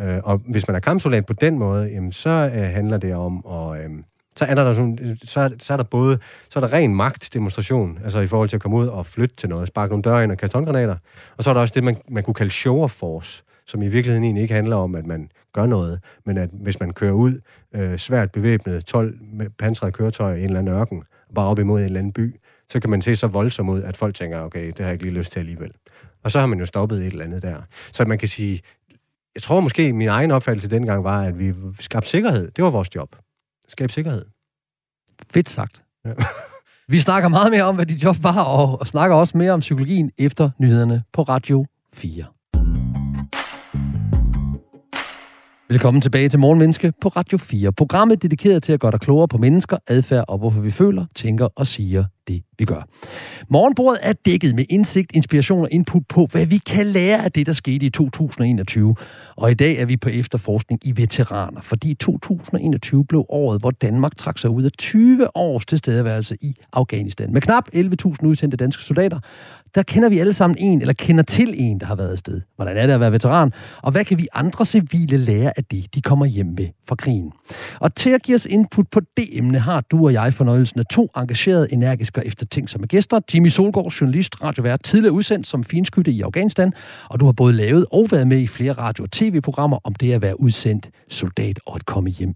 Øh, og hvis man er kampsoldat på den måde, jamen, så øh, handler det om at... Øh, så er der, sådan, så, er, så er der både så er der ren magtdemonstration, altså i forhold til at komme ud og flytte til noget, sparke nogle døre ind og kartongranater. Og så er der også det, man, man kunne kalde show of force, som i virkeligheden egentlig ikke handler om, at man gør noget, men at hvis man kører ud øh, svært bevæbnet 12 pansrede køretøjer i en eller anden ørken, bare op imod en eller anden by, så kan man se så voldsomt ud, at folk tænker, okay, det har jeg ikke lige lyst til alligevel. Og så har man jo stoppet et eller andet der. Så man kan sige, jeg tror måske, min egen opfattelse dengang var, at vi skabte sikkerhed. Det var vores job. Skab sikkerhed. Fedt sagt. Ja. vi snakker meget mere om, hvad dit job var, og, og snakker også mere om psykologien efter nyhederne på Radio 4. Velkommen tilbage til Morgenmenneske på Radio 4. Programmet dedikeret til at gøre dig klogere på mennesker, adfærd og hvorfor vi føler, tænker og siger det, vi gør. Morgenbordet er dækket med indsigt, inspiration og input på, hvad vi kan lære af det, der skete i 2021. Og i dag er vi på efterforskning i veteraner, fordi 2021 blev året, hvor Danmark trak sig ud af 20 års tilstedeværelse i Afghanistan. Med knap 11.000 udsendte danske soldater, der kender vi alle sammen en, eller kender til en, der har været afsted. Hvordan er det at være veteran? Og hvad kan vi andre civile lære af det, de kommer hjem med fra krigen? Og til at give os input på det emne, har du og jeg fornøjelsen af to engagerede, energiske mennesker efter ting som gæster. Jimmy Solgaard, journalist, radiovært, tidligere udsendt som finskytte i Afghanistan, og du har både lavet og været med i flere radio- og tv-programmer om det at være udsendt soldat og at komme hjem.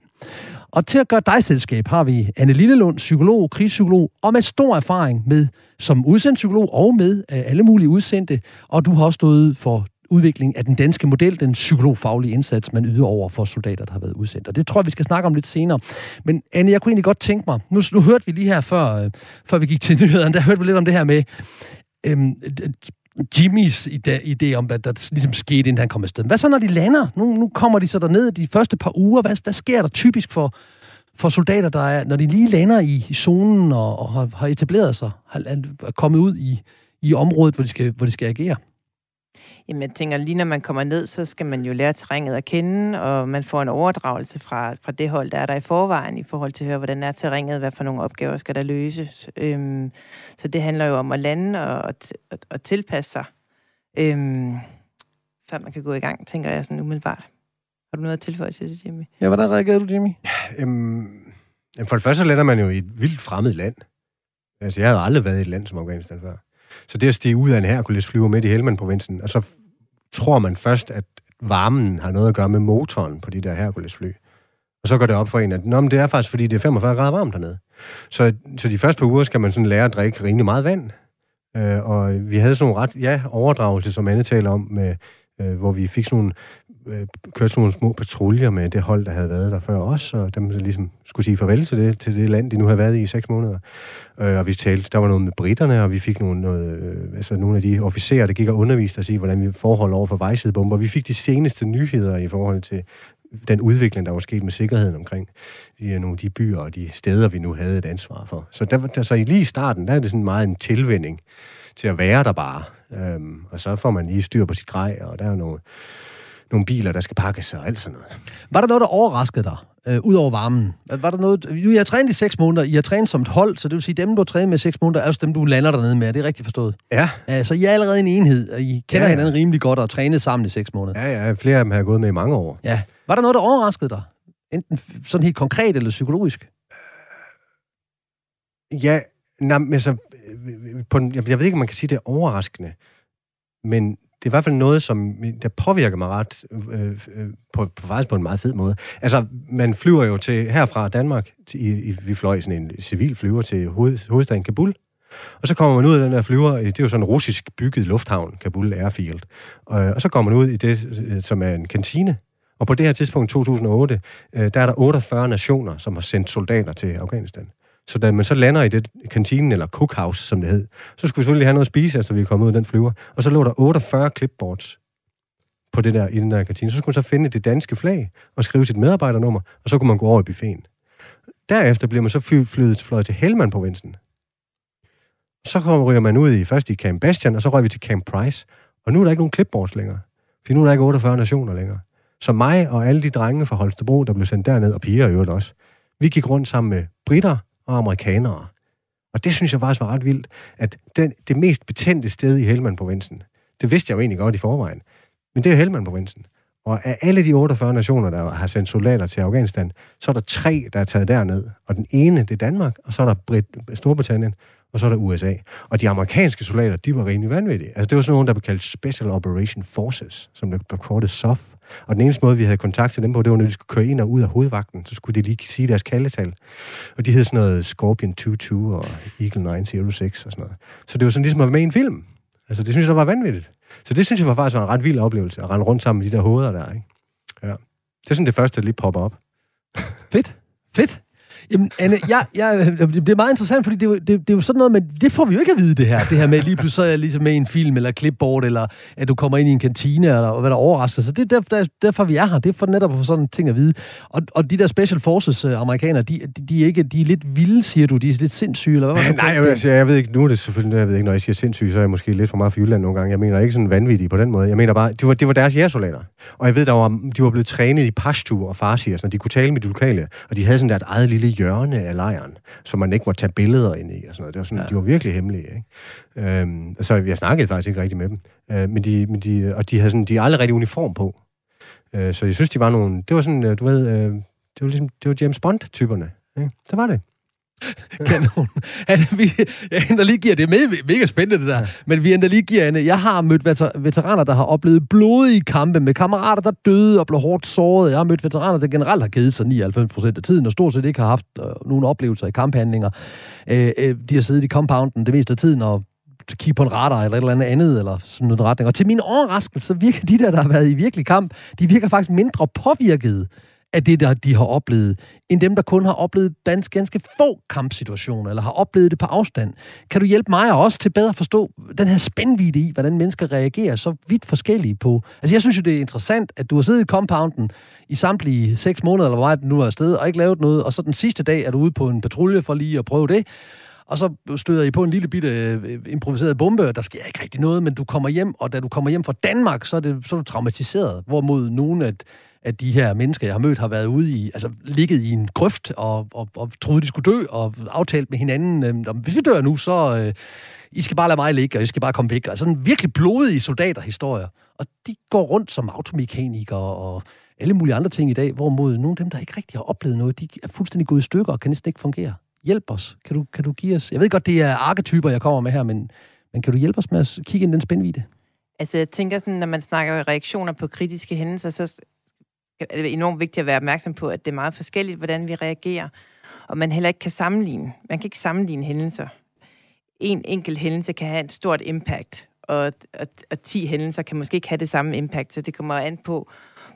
Og til at gøre dig selskab har vi Anne Lillelund, psykolog, krigspsykolog, og med stor erfaring med som udsendt psykolog og med øh, alle mulige udsendte. Og du har også stået for udvikling af den danske model, den psykologfaglige indsats, man yder over for soldater, der har været udsendt. Og det tror jeg, vi skal snakke om lidt senere. Men Anne, jeg kunne egentlig godt tænke mig, nu, nu hørte vi lige her, før, øh, før vi gik til nyhederne, der hørte vi lidt om det her med øhm, Jimmys idé om, hvad der ligesom skete, inden han kom afsted. Hvad så, når de lander? Nu, nu kommer de så derned de første par uger. Hvad, hvad sker der typisk for, for soldater, der er, når de lige lander i, i zonen og, og har, har etableret sig, har, er kommet ud i, i området, hvor de, skal, hvor de skal agere? Jamen, jeg tænker, lige når man kommer ned, så skal man jo lære terrænet at kende, og man får en overdragelse fra, fra det hold, der er der i forvejen, i forhold til at høre, hvordan er terrænet, hvad for nogle opgaver skal der løses. Øhm, så det handler jo om at lande og, og, og tilpasse sig, øhm, før man kan gå i gang, tænker jeg sådan umiddelbart. Har du noget at tilføje til det, Jimmy? Ja, hvordan reagerer du, Jimmy? Øhm, for det første lander man jo i et vildt fremmed land. Altså, jeg havde aldrig været i et land som Afghanistan før. Så det at stige ud af en Hercules flyver midt i Helmand-provincen, og så tror man først, at varmen har noget at gøre med motoren på de der Hercules-fly. Og så går det op for en, at Nå, men det er faktisk, fordi det er 45 grader varmt dernede. Så, så de første par uger skal man sådan lære at drikke rimelig meget vand. Øh, og vi havde sådan nogle ret, ja, overdragelse, som Anne taler om, med, øh, hvor vi fik sådan nogle øh, kørte sådan nogle små patruljer med det hold, der havde været der før os, og dem ligesom skulle sige farvel til det, til det land, de nu havde været i i seks måneder. Øh, og vi talte, der var noget med britterne, og vi fik nogle, noget, øh, altså nogle af de officerer, der gik og underviste os i, hvordan vi forhold over for vejsidebomber. Vi fik de seneste nyheder i forhold til den udvikling, der var sket med sikkerheden omkring de, nogle af de byer og de steder, vi nu havde et ansvar for. Så, der, der, så lige i starten, der er det sådan meget en tilvænding til at være der bare. Øhm, og så får man lige styr på sit grej, og der er nogle, nogle biler, der skal pakkes og alt sådan noget. Var der noget, der overraskede dig, øh, ud over varmen? Var der noget... I har trænet i seks måneder, I har trænet som et hold, så det vil sige, dem, du har trænet med i seks måneder, er også dem, du lander dernede med. Er det rigtigt forstået? Ja. ja så I er allerede en enhed, og I kender ja, ja. hinanden rimelig godt og har trænet sammen i seks måneder. Ja, ja. Flere af dem har jeg gået med i mange år. Ja. Var der noget, der overraskede dig? Enten sådan helt konkret eller psykologisk? Ja, nej, men så, øh, på, jeg, jeg ved ikke, om man kan sige, det er overraskende, men det er i hvert fald noget, som der påvirker mig ret, øh, øh, på, på, faktisk på en meget fed måde. Altså, man flyver jo til herfra Danmark, til, i, vi fløj sådan en civil flyver til hoved, hovedstaden Kabul, og så kommer man ud af den der flyver, det er jo sådan en russisk bygget lufthavn, Kabul Airfield, og, og så kommer man ud i det, øh, som er en kantine, og på det her tidspunkt, 2008, øh, der er der 48 nationer, som har sendt soldater til Afghanistan. Så da man så lander i det kantinen, eller cookhouse, som det hed, så skulle vi selvfølgelig have noget at spise, efter vi kom ud af den flyver. Og så lå der 48 clipboards på det der, i den der kantine. Så skulle man så finde det danske flag og skrive sit medarbejdernummer, og så kunne man gå over i buffeten. Derefter bliver man så fly, flyet fløjet til helmand provinsen Så kommer, ryger man ud i først i Camp Bastian, og så røg vi til Camp Price. Og nu er der ikke nogen clipboards længere. For nu er der ikke 48 nationer længere. Så mig og alle de drenge fra Holstebro, der blev sendt derned, og piger i øvrigt også, vi gik rundt sammen med britter, og amerikanere. Og det synes jeg faktisk var ret vildt, at den, det mest betændte sted i Helmand-provincen, det vidste jeg jo egentlig godt i forvejen, men det er Helmand-provincen. Og af alle de 48 nationer, der har sendt soldater til Afghanistan, så er der tre, der er taget derned. Og den ene, det er Danmark, og så er der Brit- Storbritannien, og så er der USA. Og de amerikanske soldater, de var rimelig vanvittige. Altså, det var sådan nogen, der blev kaldt Special Operation Forces, som blev kortet SOF. Og den eneste måde, vi havde kontakt til dem på, det var, når de skulle køre ind og ud af hovedvagten, så skulle de lige sige deres kaldetal. Og de hed sådan noget Scorpion 22 og Eagle 906 og sådan noget. Så det var sådan ligesom at være med i en film. Altså, det synes jeg, der var vanvittigt. Så det synes jeg var faktisk var en ret vild oplevelse, at rende rundt sammen med de der hoveder der, ikke? Ja. Det er sådan det første, der lige popper op. Fedt. Fedt. Jamen, Anne, jeg, jeg, det er meget interessant, fordi det, det, det er jo sådan noget, men det får vi jo ikke at vide, det her. Det her med lige pludselig så er jeg ligesom med i en film, eller clipboard, eller at du kommer ind i en kantine, eller hvad der overrasker. Så det er derfor, derfor, vi er her. Det er for netop at få sådan ting at vide. Og, og de der Special Forces uh, amerikanere, de, de, de, er ikke, de er lidt vilde, siger du? De er lidt sindssyge, eller hvad? Nej, jeg, jeg, jeg ved ikke, nu er det selvfølgelig, jeg ved ikke, når jeg siger sindssyge, så er jeg måske lidt for meget for Jylland nogle gange. Jeg mener ikke sådan vanvittige på den måde. Jeg mener bare, det var, det var deres jægersoldater. Og jeg ved, der var, de var blevet trænet i Pashtu og Farsi, og sådan, de kunne tale med de lokale, og de havde sådan der et eget lille hjørne af lejren, som man ikke må tage billeder ind i. Og sådan noget. Det var sådan, ja. De var virkelig hemmelige. Ikke? Øhm, så jeg snakkede faktisk ikke rigtig med dem. Øh, men de, men de, og de havde sådan, de havde aldrig rigtig uniform på. Øh, så jeg synes, de var nogle... Det var sådan, øh, du ved... Øh, det var ligesom, det var James Bond-typerne. Ikke? Så var det. Kanon. Anne, vi, jeg ender lige giver, det er mega, mega spændende det der, ja. men vi ender lige giver, Anne, jeg har mødt veteraner, der har oplevet blodige kampe med kammerater, der døde og blev hårdt såret. Jeg har mødt veteraner, der generelt har givet sig 99 procent af tiden, og stort set ikke har haft øh, nogen oplevelser i kamphandlinger. Øh, øh, de har siddet i compounden det meste af tiden og kigge på en radar eller et eller andet andet, eller sådan noget retning. Og til min overraskelse, så virker de der, der har været i virkelig kamp, de virker faktisk mindre påvirket af det, der de har oplevet, end dem, der kun har oplevet ganske, ganske få kampsituationer, eller har oplevet det på afstand. Kan du hjælpe mig og os til bedre at forstå den her spændvidde i, hvordan mennesker reagerer så vidt forskellige på? Altså, jeg synes jo, det er interessant, at du har siddet i compounden i samtlige seks måneder, eller hvor meget nu er afsted, og ikke lavet noget, og så den sidste dag er du ude på en patrulje for lige at prøve det, og så støder I på en lille bitte øh, improviseret bombe, og der sker ikke rigtig noget, men du kommer hjem, og da du kommer hjem fra Danmark, så er, det, så er du traumatiseret. Hvorimod nogen at at de her mennesker, jeg har mødt, har været ude i, altså ligget i en grøft og, og, og troede, de skulle dø, og aftalt med hinanden, øh, hvis vi dør nu, så øh, I skal bare lade mig ligge, og I skal bare komme væk. Altså en virkelig blodige soldaterhistorier. Og de går rundt som automekanikere og alle mulige andre ting i dag, hvorimod nogle af dem, der ikke rigtig har oplevet noget, de er fuldstændig gået i stykker og kan næsten ikke fungere. Hjælp os. Kan du, kan du give os... Jeg ved godt, det er arketyper, jeg kommer med her, men, men kan du hjælpe os med at kigge ind den spændvidde? Altså, jeg tænker sådan, når man snakker reaktioner på kritiske hændelser, så er det enormt vigtigt at være opmærksom på, at det er meget forskelligt, hvordan vi reagerer, og man heller ikke kan sammenligne. Man kan ikke sammenligne hændelser. En enkelt hændelse kan have et stort impact, og, og, og 10 hændelser kan måske ikke have det samme impact, så det kommer an på,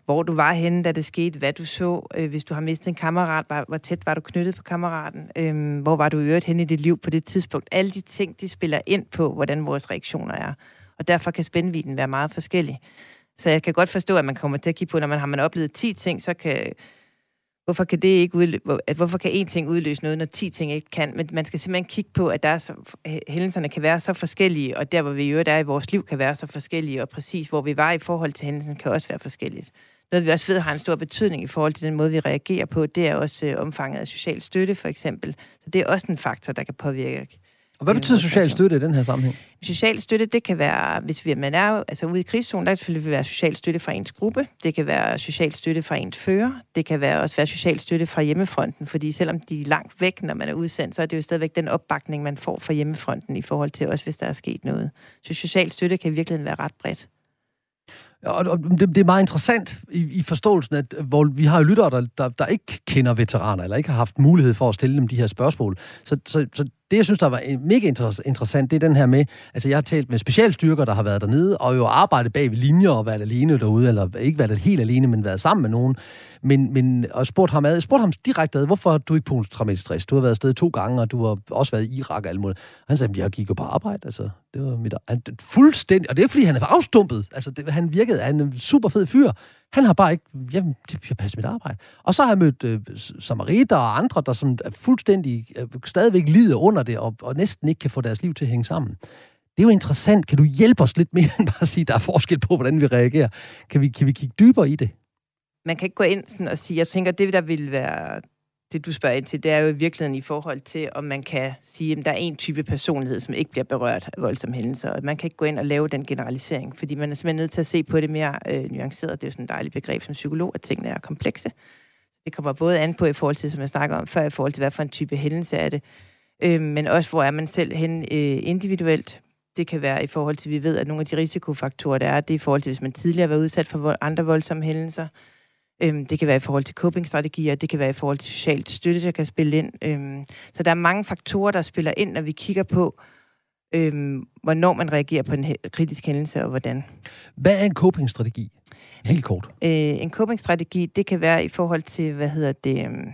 hvor du var henne, da det skete, hvad du så, øh, hvis du har mistet en kammerat, hvor, hvor tæt var du knyttet på kammeraten, øh, hvor var du i øvrigt henne i dit liv på det tidspunkt. Alle de ting, de spiller ind på, hvordan vores reaktioner er. Og derfor kan spændviden være meget forskellig. Så jeg kan godt forstå, at man kommer til at kigge på, når man har man oplevet 10 ting, så kan... Hvorfor kan det ikke udløse, hvorfor kan én ting udløse noget, når 10 ting ikke kan? Men man skal simpelthen kigge på, at der er så, hændelserne kan være så forskellige, og der, hvor vi i øvrigt er i vores liv, kan være så forskellige, og præcis hvor vi var i forhold til hændelsen, kan også være forskelligt. Noget, vi også ved har en stor betydning i forhold til den måde, vi reagerer på, det er også øh, omfanget af social støtte, for eksempel. Så det er også en faktor, der kan påvirke og hvad betyder social støtte i den her sammenhæng? Social støtte, det kan være, hvis vi, man er altså ude i krigszonen, der kan selvfølgelig være social støtte fra ens gruppe. Det kan være social støtte fra ens fører. Det kan være, også være social støtte fra hjemmefronten, fordi selvom de er langt væk, når man er udsendt, så er det jo stadigvæk den opbakning, man får fra hjemmefronten i forhold til også, hvis der er sket noget. Så social støtte kan i virkeligheden være ret bredt. Og, det, det er meget interessant i, i forståelsen, at hvor vi har jo lyttere, der, der, der ikke kender veteraner, eller ikke har haft mulighed for at stille dem de her spørgsmål. Så, så, så det, jeg synes, der var øh, mega interessant, det er den her med, altså jeg har talt med specialstyrker, der har været dernede, og jo arbejdet bag ved linjer og været alene derude, eller ikke været helt alene, men været sammen med nogen. Men, men og spurgt ham, ad, spurgt ham direkte ad, hvorfor du ikke posttraumatisk stress? Du har været afsted to gange, og du har også været i Irak og alt muligt. Han sagde, jeg gik jo på arbejde, altså. Det var mit, han, fuldstændig, og det er fordi, han er afstumpet. Altså, det, han virkede, han er en super fed fyr. Han har bare ikke, jamen, jeg passer mit arbejde. Og så har jeg mødt øh, samariter og andre, der som er fuldstændig, øh, stadigvæk lider under det, og, og næsten ikke kan få deres liv til at hænge sammen. Det er jo interessant. Kan du hjælpe os lidt mere end bare at sige, at der er forskel på, hvordan vi reagerer? Kan vi, kan vi kigge dybere i det? Man kan ikke gå ind sådan og sige, jeg tænker, det der vil være det, du spørger ind til, det er jo i virkeligheden i forhold til, om man kan sige, at der er en type personlighed, som ikke bliver berørt af voldsomme hændelser. Og man kan ikke gå ind og lave den generalisering, fordi man er simpelthen nødt til at se på det mere øh, nuanceret. Det er jo sådan et dejligt begreb som psykolog, at tingene er komplekse. Det kommer både an på i forhold til, som jeg snakker om før, i forhold til, hvad for en type hændelse er det. øh, men også hvor er man selv hen øh, individuelt. Det kan være i forhold til, vi ved, at nogle af de risikofaktorer, der er, det er i forhold til, hvis man tidligere har udsat for andre voldsomme hændelser. Øhm, det kan være i forhold til copingstrategier, det kan være i forhold til socialt støtte, der kan spille ind. Øhm, så der er mange faktorer, der spiller ind, når vi kigger på, øhm, hvornår man reagerer på en kritisk hændelse og hvordan. Hvad er en copingstrategi? Helt kort. Øh, en copingstrategi, det kan være i forhold til, hvad hedder det, øhm,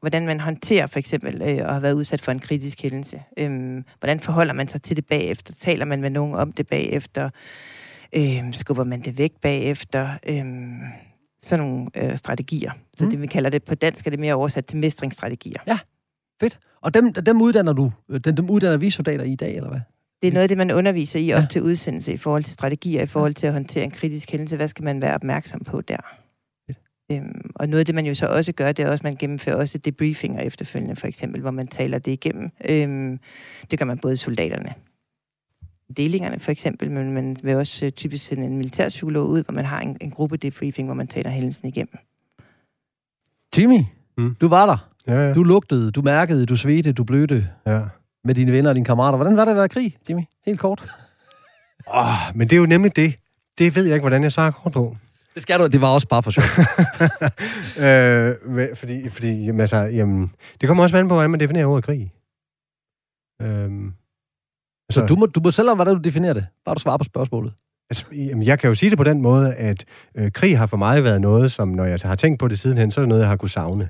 hvordan man håndterer for eksempel øh, at have været udsat for en kritisk hændelse. Øhm, hvordan forholder man sig til det bagefter? Taler man med nogen om det bagefter? Øhm, skubber man det væk bagefter? Øhm, sådan nogle øh, strategier. Så mm. det, vi kalder det på dansk, er det mere oversat til mestringsstrategier. Ja, fedt. Og dem, dem uddanner du, dem, dem uddanner vi soldater i dag, eller hvad? Det er noget af det, man underviser i op ja. til udsendelse i forhold til strategier, i forhold til at håndtere en kritisk hændelse. Hvad skal man være opmærksom på der? Øhm, og noget af det, man jo så også gør, det er også, at man gennemfører også debriefinger efterfølgende, for eksempel, hvor man taler det igennem. Øhm, det gør man både soldaterne, delingerne for eksempel, men man vil også øh, typisk sende en militærpsykolog ud, hvor man har en, en gruppe debriefing, hvor man taler hændelsen igennem. Jimmy, mm. du var der. Ja, ja. Du lugtede, du mærkede, du svedte, du blødte ja. med dine venner og dine kammerater. Hvordan var det at være i krig, Jimmy? Helt kort. Åh, oh, men det er jo nemlig det. Det ved jeg ikke, hvordan jeg svarer kort på. Det skal du, det var også bare for sjov. øh, fordi, fordi jamen, altså, jamen, det kommer også an på, hvordan man definerer ordet krig. Øhm, så, så du må, du må selv om, hvordan du definerer det. Bare du svarer på spørgsmålet. Altså, jamen, jeg kan jo sige det på den måde, at øh, krig har for mig været noget, som når jeg har tænkt på det sidenhen, så er det noget, jeg har kunnet savne.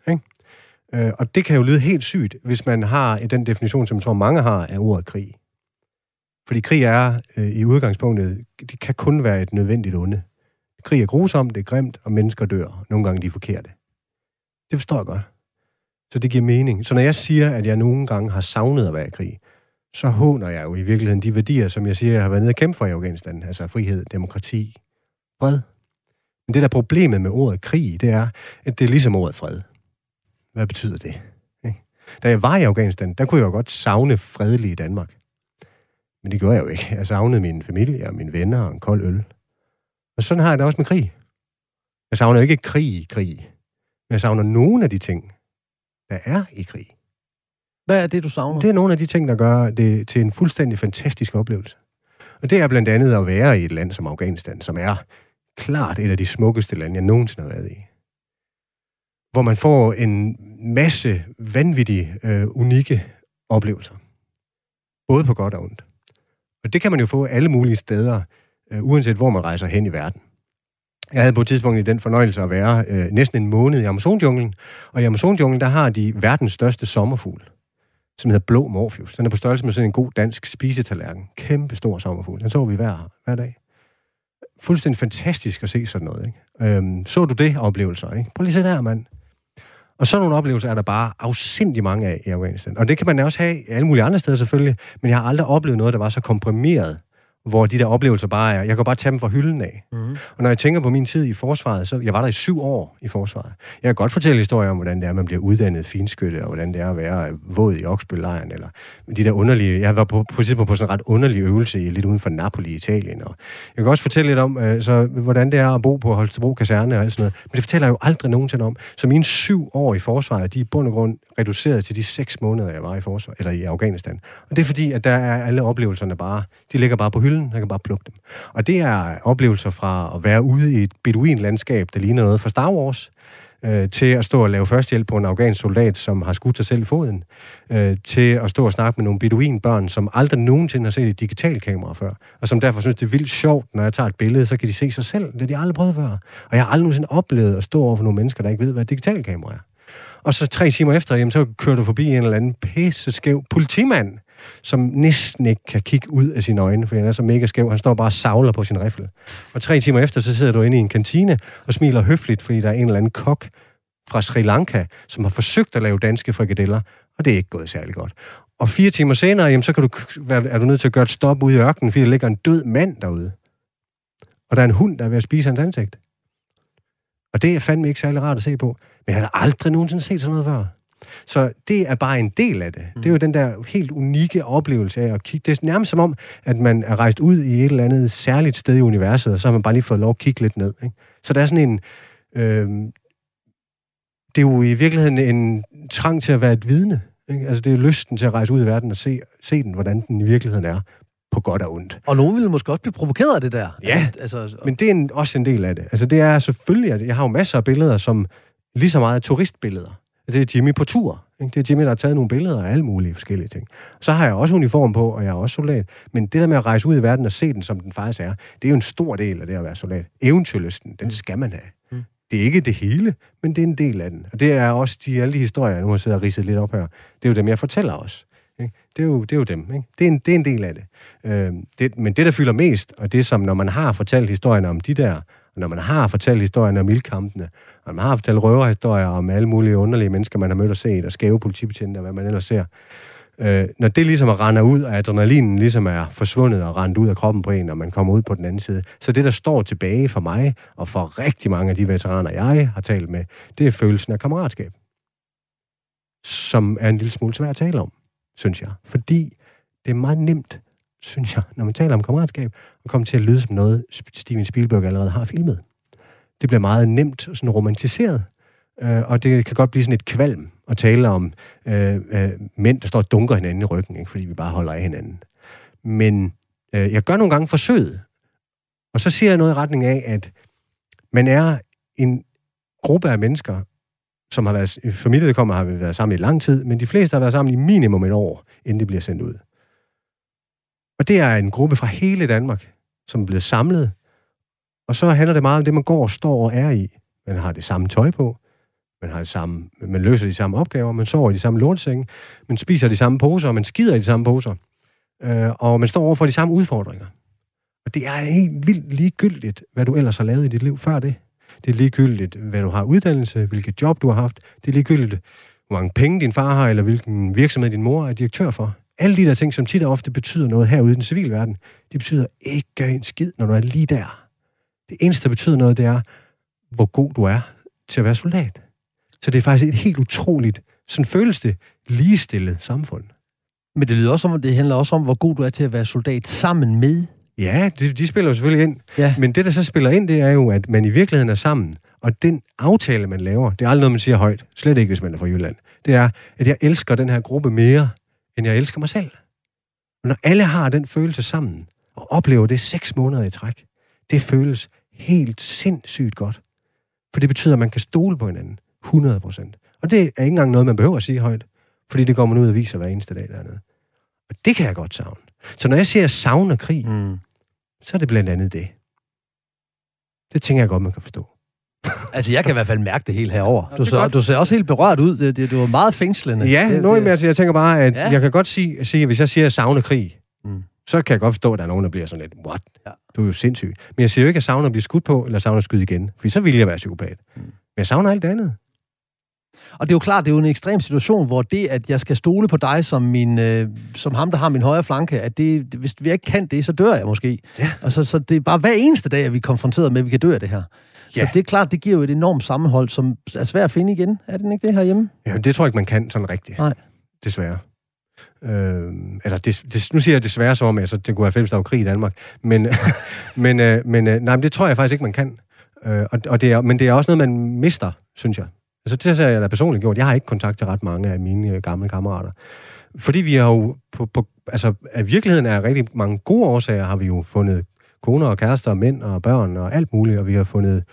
Okay? Øh, og det kan jo lyde helt sygt, hvis man har den definition, som jeg tror mange har, af ordet krig. Fordi krig er øh, i udgangspunktet, det kan kun være et nødvendigt onde. Krig er grusomt, det er grimt, og mennesker dør. Nogle gange de er forkerte. Det forstår jeg godt. Så det giver mening. Så når jeg siger, at jeg nogle gange har savnet at være i krig, så håner jeg jo i virkeligheden de værdier, som jeg siger, jeg har været nede og kæmpe for i Afghanistan. Altså frihed, demokrati, fred. Men det der problemet med ordet krig, det er, at det er ligesom ordet fred. Hvad betyder det? Da jeg var i Afghanistan, der kunne jeg jo godt savne fredelig Danmark. Men det gjorde jeg jo ikke. Jeg savnede min familie og mine venner og en kold øl. Og sådan har jeg det også med krig. Jeg savner ikke krig i krig. Men jeg savner nogle af de ting, der er i krig. Hvad er det, du savner? Det er nogle af de ting, der gør det til en fuldstændig fantastisk oplevelse. Og det er blandt andet at være i et land som Afghanistan, som er klart et af de smukkeste lande, jeg nogensinde har været i. Hvor man får en masse vanvittige, øh, unikke oplevelser. Både på godt og ondt. Og det kan man jo få alle mulige steder, øh, uanset hvor man rejser hen i verden. Jeg havde på et tidspunkt i den fornøjelse at være øh, næsten en måned i Amazonjunglen, og i Amazonjunglen, der har de verdens største sommerfugl, som hedder Blå Morpheus. Den er på størrelse med sådan en god dansk spisetallerken. Kæmpe stor sommerfugl. Den så vi hver, hver dag. Fuldstændig fantastisk at se sådan noget, ikke? Øhm, så du det oplevelser, ikke? Prøv lige at se der, mand. Og sådan nogle oplevelser er der bare afsindig mange af i Afghanistan. Og det kan man også have alle mulige andre steder selvfølgelig, men jeg har aldrig oplevet noget, der var så komprimeret hvor de der oplevelser bare er, jeg kan bare tage dem fra hylden af. Mm. Og når jeg tænker på min tid i forsvaret, så jeg var der i syv år i forsvaret. Jeg kan godt fortælle historier om, hvordan det er, man bliver uddannet finskytte, og hvordan det er at være våd i Oksbøllejren, eller de der underlige, jeg var på, på, på, på sådan en ret underlig øvelse lidt uden for Napoli i Italien. Og jeg kan også fortælle lidt om, øh, så, hvordan det er at bo på Holstebro Kaserne og alt sådan noget. Men det fortæller jeg jo aldrig nogensinde om. Så mine syv år i forsvaret, de er i bund og grund reduceret til de seks måneder, jeg var i forsvar, eller i Afghanistan. Og det er fordi, at der er alle oplevelserne bare, de ligger bare på hylden hylden, jeg kan bare plukke dem. Og det er oplevelser fra at være ude i et beduinlandskab, der ligner noget fra Star Wars, øh, til at stå og lave førstehjælp på en afghansk soldat, som har skudt sig selv i foden, øh, til at stå og snakke med nogle beduinbørn, som aldrig nogensinde har set et digitalt kamera før, og som derfor synes, det er vildt sjovt, når jeg tager et billede, så kan de se sig selv. Det har de aldrig prøvet før. Og jeg har aldrig nogensinde oplevet at stå over for nogle mennesker, der ikke ved, hvad et digitalt kamera er. Og så tre timer efter, jamen, så kører du forbi en eller anden pisse skæv politimand, som næsten ikke kan kigge ud af sine øjne, fordi han er så mega skæv. Han står bare og savler på sin rifle. Og tre timer efter, så sidder du inde i en kantine og smiler høfligt, fordi der er en eller anden kok fra Sri Lanka, som har forsøgt at lave danske frikadeller, og det er ikke gået særlig godt. Og fire timer senere, jamen, så kan du, er du nødt til at gøre et stop ude i ørkenen, fordi der ligger en død mand derude. Og der er en hund, der er ved at spise hans ansigt. Og det er fandme ikke særlig rart at se på. Men jeg har aldrig nogensinde set sådan noget før. Så det er bare en del af det. Mm. Det er jo den der helt unikke oplevelse af at kigge. Det er nærmest som om, at man er rejst ud i et eller andet særligt sted i universet, og så har man bare lige fået lov at kigge lidt ned. Ikke? Så der er sådan en... Øh, det er jo i virkeligheden en trang til at være et vidne. Ikke? Altså, det er lysten til at rejse ud i verden og se, se den, hvordan den i virkeligheden er, på godt og ondt. Og nogen ville måske også blive provokeret af det der. Ja, altså, men det er en, også en del af det. Altså, det er selvfølgelig, at jeg har jo masser af billeder, som lige så meget turistbilleder. Det er Jimmy på tur. Ikke? Det er Jimmy, der har taget nogle billeder af alle mulige forskellige ting. Så har jeg også uniform på, og jeg er også soldat. Men det der med at rejse ud i verden og se den, som den faktisk er, det er jo en stor del af det at være soldat. Eventyrlysten, den skal man have. Mm. Det er ikke det hele, men det er en del af den. Og det er også de, alle de historier, jeg nu har siddet og ridset lidt op her. Det er jo dem, jeg fortæller. Ikke? Det, er jo, det er jo dem. Ikke? Det, er en, det er en del af det. Øh, det. Men det, der fylder mest, og det som, når man har fortalt historien om de der men når man har fortalt historien om ildkampene, og man har fortalt røverhistorier om alle mulige underlige mennesker, man har mødt og set, og skæve politibetjente og hvad man ellers ser, øh, når det ligesom render ud, og adrenalinen ligesom er forsvundet og rendt ud af kroppen på en, og man kommer ud på den anden side, så det, der står tilbage for mig, og for rigtig mange af de veteraner, jeg har talt med, det er følelsen af kammeratskab. Som er en lille smule svært at tale om, synes jeg. Fordi det er meget nemt synes jeg, når man taler om kammeratskab, at komme til at lyde som noget, Steven Spielberg allerede har filmet. Det bliver meget nemt og sådan romantiseret, øh, og det kan godt blive sådan et kvalm at tale om øh, øh, mænd, der står og dunker hinanden i ryggen, ikke, fordi vi bare holder af hinanden. Men øh, jeg gør nogle gange forsøget, og så siger jeg noget i retning af, at man er en gruppe af mennesker, som har været, for mit har vi været sammen i lang tid, men de fleste har været sammen i minimum et år, inden det bliver sendt ud. Og det er en gruppe fra hele Danmark, som er blevet samlet. Og så handler det meget om det, man går og står og er i. Man har det samme tøj på, man, har det samme, man løser de samme opgaver, man sover i de samme lortsenge, man spiser de samme poser, man skider i de samme poser. Øh, og man står over for de samme udfordringer. Og det er helt vildt ligegyldigt, hvad du ellers har lavet i dit liv før det. Det er ligegyldigt, hvad du har uddannelse, hvilket job du har haft. Det er ligegyldigt, hvor mange penge din far har, eller hvilken virksomhed din mor er direktør for. Alle de der ting, som tit og ofte betyder noget herude i den civile verden, de betyder ikke en skid, når du er lige der. Det eneste, der betyder noget, det er, hvor god du er til at være soldat. Så det er faktisk et helt utroligt, sådan føles det, ligestillet samfund. Men det lyder også om, det handler også om, hvor god du er til at være soldat sammen med. Ja, de, de spiller jo selvfølgelig ind. Ja. Men det, der så spiller ind, det er jo, at man i virkeligheden er sammen. Og den aftale, man laver, det er aldrig noget, man siger højt. Slet ikke, hvis man er fra Jylland. Det er, at jeg elsker den her gruppe mere, end jeg elsker mig selv. Når alle har den følelse sammen, og oplever det seks måneder i træk, det føles helt sindssygt godt. For det betyder, at man kan stole på hinanden 100 procent. Og det er ikke engang noget, man behøver at sige højt, fordi det går man ud og viser hver eneste dag dernede. Og det kan jeg godt savne. Så når jeg siger, at jeg savner krig, mm. så er det blandt andet det. Det tænker jeg godt, man kan forstå. Altså, jeg kan i hvert fald mærke det helt herover. Du, så, du ser også helt berørt ud. Det, det, du er meget fængslende. Ja, det, noget, det, altså, jeg tænker bare, at ja. jeg kan godt sige, sige, hvis jeg siger, at jeg savner krig, mm. så kan jeg godt forstå, at der er nogen, der bliver sådan lidt, what? Ja. Du er jo sindssyg. Men jeg siger jo ikke, at jeg savner at blive skudt på, eller savner at skyde igen. For så vil jeg være psykopat. Mm. Men jeg savner alt det andet. Og det er jo klart, det er jo en ekstrem situation, hvor det, at jeg skal stole på dig som, min, øh, som ham, der har min højre flanke, at det, hvis vi ikke kan det, så dør jeg måske. Ja. Og så, så det er bare hver eneste dag, at vi er konfronteret med, at vi kan dø af det her. Ja. Så det er klart, det giver jo et enormt sammenhold, som er svært at finde igen. Er det ikke det herhjemme? Ja, det tror jeg ikke, man kan sådan rigtigt. Nej. Desværre. Øh, eller det, det, nu siger jeg desværre som om, altså, det kunne være fælles, der var krig i Danmark. Men, men, øh, men øh, nej, men det tror jeg faktisk ikke, man kan. Øh, og, og det er, men det er også noget, man mister, synes jeg. Altså det har jeg da personligt gjort. Jeg har ikke kontakt til ret mange af mine øh, gamle kammerater. Fordi vi har jo, på, på, altså af virkeligheden er rigtig mange gode årsager, har vi jo fundet koner og kærester og mænd og børn og alt muligt, og vi har fundet,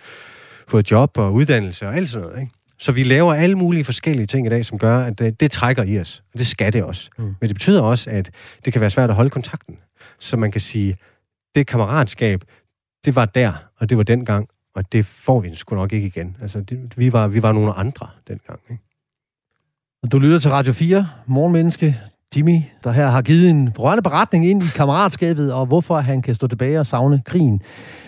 fået job og uddannelse og alt sådan noget. Ikke? Så vi laver alle mulige forskellige ting i dag, som gør, at det, det trækker i os. Og det skal det også. Mm. Men det betyder også, at det kan være svært at holde kontakten. Så man kan sige, det kammeratskab, det var der, og det var dengang, og det får vi sgu nok ikke igen. Altså, det, vi, var, vi var nogle andre dengang. Ikke? Du lytter til Radio 4, Morgenmenneske. Jimmy, der her har givet en rørende beretning ind i kammeratskabet, og hvorfor han kan stå tilbage og savne krigen.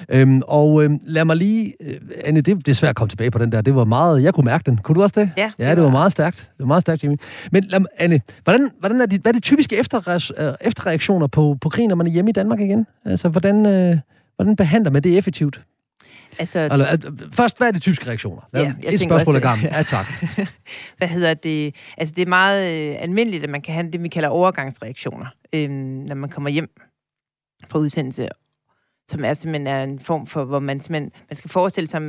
Øhm, og øhm, lad mig lige... Øh, Anne, det, det er svært at komme tilbage på den der. Det var meget... Jeg kunne mærke den. Kunne du også det? Ja. Ja, det var meget stærkt. Det var meget stærkt, Jimmy. Men lad, Anne, hvordan, hvordan er de, hvad er de typiske efter, øh, efterreaktioner på, på krigen, når man er hjemme i Danmark igen? Altså, hvordan, øh, hvordan behandler man det effektivt? Altså, altså, først, hvad er de typiske reaktioner? Ja, jeg et spørgsmål også, gammelt. Ja, tak. hvad hedder det? Altså, det er meget øh, almindeligt, at man kan have det, vi kalder overgangsreaktioner, øh, når man kommer hjem fra udsendelse, som er simpelthen er en form for, hvor man simpelthen, man skal forestille sig,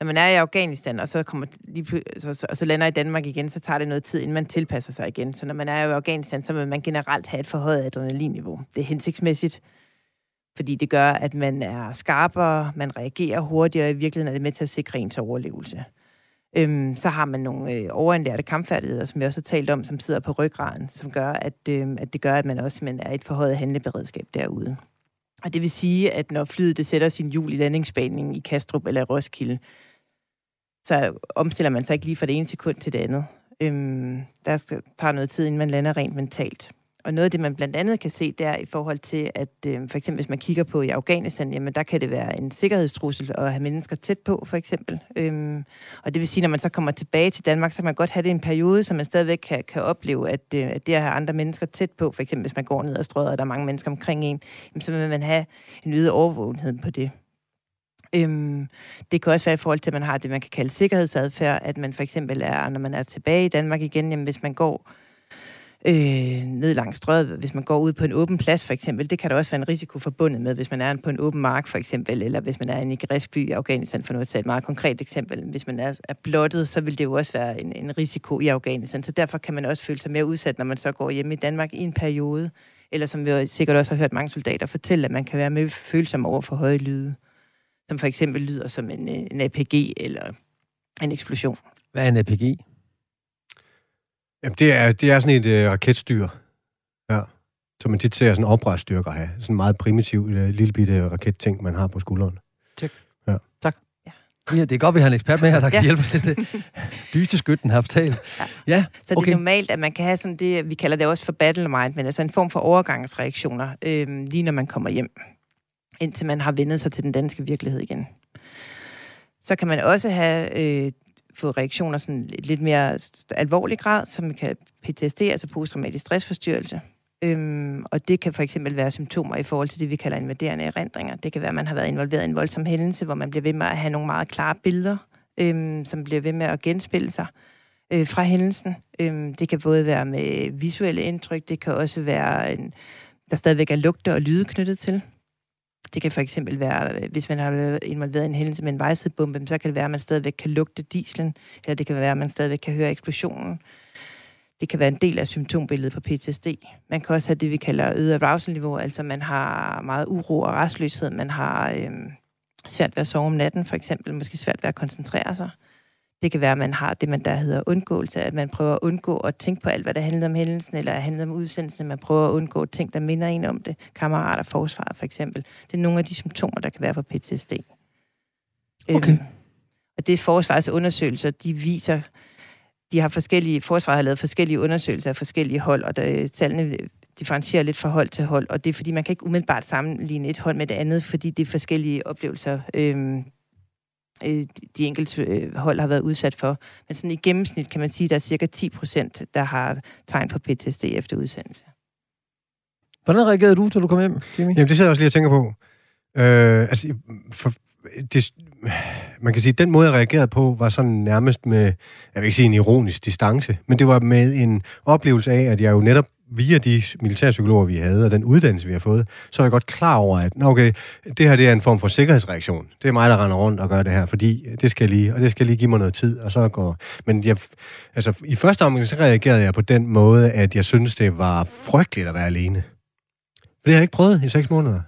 når man er i Afghanistan, og så, kommer lige, så, så, og så lander i Danmark igen, så tager det noget tid, inden man tilpasser sig igen. Så når man er i Afghanistan, så vil man generelt have et forhøjet adrenalinniveau. Det er hensigtsmæssigt, fordi det gør, at man er skarpere, man reagerer hurtigere, og i virkeligheden er det med til at sikre ens overlevelse. Øhm, så har man nogle øh, overindlærte kampfærdigheder, som vi også har talt om, som sidder på ryggraden, som gør, at, øh, at det gør, at man også man er et forhøjet handleberedskab derude. Og det vil sige, at når flyet det sætter sin hjul i landingsbanen i Kastrup eller Roskilde, så omstiller man sig ikke lige fra det ene sekund til det andet. Øhm, der skal, tager noget tid, inden man lander rent mentalt. Og noget af det, man blandt andet kan se, det er i forhold til, at øh, for eksempel hvis man kigger på i Afghanistan, jamen der kan det være en sikkerhedstrussel at have mennesker tæt på, for eksempel. Øhm, og det vil sige, når man så kommer tilbage til Danmark, så kan man godt have det i en periode, så man stadigvæk kan, kan opleve, at, øh, at det at have andre mennesker tæt på, for eksempel hvis man går ned og strøder, og der er mange mennesker omkring en, jamen, så vil man have en øget overvågenhed på det. Øhm, det kan også være i forhold til, at man har det, man kan kalde sikkerhedsadfærd, at man for eksempel er, når man er tilbage i Danmark igen, jamen hvis man går øh, ned langs strøget, hvis man går ud på en åben plads for eksempel. Det kan der også være en risiko forbundet med, hvis man er på en åben mark for eksempel, eller hvis man er i en græsk by i Afghanistan, for nu at tage et meget konkret eksempel. Hvis man er, er blottet, så vil det jo også være en, en risiko i Afghanistan. Så derfor kan man også føle sig mere udsat, når man så går hjemme i Danmark i en periode. Eller som vi sikkert også har hørt mange soldater fortælle, at man kan være mere følsom over for høje lyde. Som for eksempel lyder som en, en APG eller en eksplosion. Hvad er en APG? Jamen, det er, det er sådan et øh, raketstyr, ja, som man tit ser sådan oprørsstyrker have. Sådan en meget primitiv øh, lille bitte raketting, man har på skulderen. Tak. Ja. Tak. Ja. ja, det er godt, vi har en ekspert med her, der kan ja. hjælpe os lidt. Dyteskytten har fortalt. Ja. ja. Så okay. det er normalt, at man kan have sådan det, vi kalder det også for battle mind, men altså en form for overgangsreaktioner, øh, lige når man kommer hjem, indtil man har vendet sig til den danske virkelighed igen. Så kan man også have øh, fået reaktioner sådan lidt mere alvorlig grad, som kan PTSD, altså posttraumatisk stressforstyrrelse. Øhm, og det kan for eksempel være symptomer i forhold til det, vi kalder invaderende erindringer. Det kan være, at man har været involveret i en voldsom hændelse, hvor man bliver ved med at have nogle meget klare billeder, øhm, som bliver ved med at genspille sig øh, fra hændelsen. Øhm, det kan både være med visuelle indtryk, det kan også være, en, der stadigvæk er lugte og lyde knyttet til. Det kan for eksempel være, øh, hvis man har været involveret i en hændelse med en vejsidebombe, så kan det være, at man stadigvæk kan lugte dieselen, eller det kan være, at man stadigvæk kan høre eksplosionen. Det kan være en del af symptombilledet på PTSD. Man kan også have det, vi kalder øget arousal-niveau, altså man har meget uro og restløshed, man har øh, svært ved at sove om natten, for eksempel, måske svært ved at koncentrere sig. Det kan være, at man har det, man der hedder undgåelse, at man prøver at undgå at tænke på alt, hvad der handler om hændelsen, eller handler om udsendelsen. Man prøver at undgå ting, der minder en om det. Kammerater, forsvar for eksempel. Det er nogle af de symptomer, der kan være på PTSD. Okay. Øhm, og det er forsvarets undersøgelser, de viser, de har forskellige, forsvaret har lavet forskellige undersøgelser af forskellige hold, og der, tallene differentierer lidt fra hold til hold, og det er fordi, man kan ikke umiddelbart sammenligne et hold med det andet, fordi det er forskellige oplevelser, øhm, øh, de enkelte øh, hold har været udsat for. Men sådan i gennemsnit kan man sige, at der er cirka 10 procent, der har tegn på PTSD efter udsendelse. Hvordan reagerede du, da du kom hjem, Jimmy? Jamen, det sidder jeg også lige og tænker på. Øh, altså, for, det, man kan sige, at den måde, jeg reagerede på, var sådan nærmest med, jeg vil ikke sige en ironisk distance, men det var med en oplevelse af, at jeg jo netop via de militærpsykologer, vi havde, og den uddannelse, vi har fået, så er jeg godt klar over, at okay, det her det er en form for sikkerhedsreaktion. Det er mig, der render rundt og gør det her, fordi det skal lige, og det skal lige give mig noget tid, og så går... Men jeg, altså, i første omgang, så reagerede jeg på den måde, at jeg synes det var frygteligt at være alene. For det har jeg ikke prøvet i seks måneder.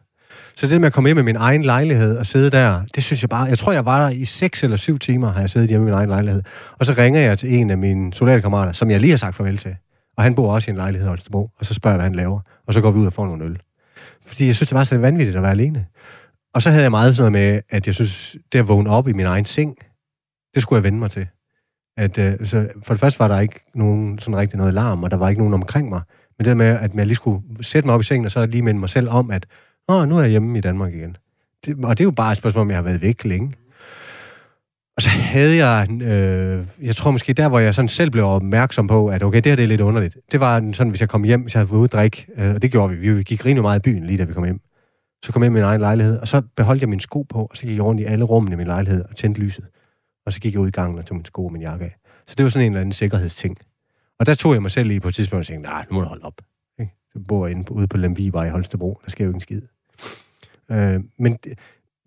Så det med at komme hjem med min egen lejlighed og sidde der, det synes jeg bare... Jeg tror, jeg var der i seks eller syv timer, har jeg siddet hjemme i min egen lejlighed. Og så ringer jeg til en af mine soldaterkammerater, som jeg lige har sagt farvel til. Og han bor også i en lejlighed i Holstebro, og så spørger jeg, hvad han laver. Og så går vi ud og får nogle øl. Fordi jeg synes, det var så vanvittigt at være alene. Og så havde jeg meget sådan noget med, at jeg synes, det at vågne op i min egen seng, det skulle jeg vende mig til. At, øh, så for det første var der ikke nogen sådan rigtig noget larm, og der var ikke nogen omkring mig. Men det der med, at jeg lige skulle sætte mig op i sengen, og så lige minde mig selv om, at Åh, nu er jeg hjemme i Danmark igen. Det, og det er jo bare et spørgsmål, om jeg har været væk længe. Og så havde jeg, øh, jeg tror måske der, hvor jeg sådan selv blev opmærksom på, at okay, det her det er lidt underligt. Det var sådan, hvis jeg kom hjem, hvis jeg havde været ude at drikke, øh, og det gjorde vi. Vi gik rimelig meget i byen, lige da vi kom hjem. Så kom jeg hjem i min egen lejlighed, og så beholdt jeg min sko på, og så gik jeg rundt i alle rummene i min lejlighed og tændte lyset. Og så gik jeg ud i gangen og tog min sko og min jakke af. Så det var sådan en eller anden sikkerhedsting. Og der tog jeg mig selv lige på et tidspunkt og tænkte, nej, nu må du holde op. Ikke? Så bor jeg inde, ude på Lemvig, i Holstebro. Der sker jo ikke en skid. Øh, men,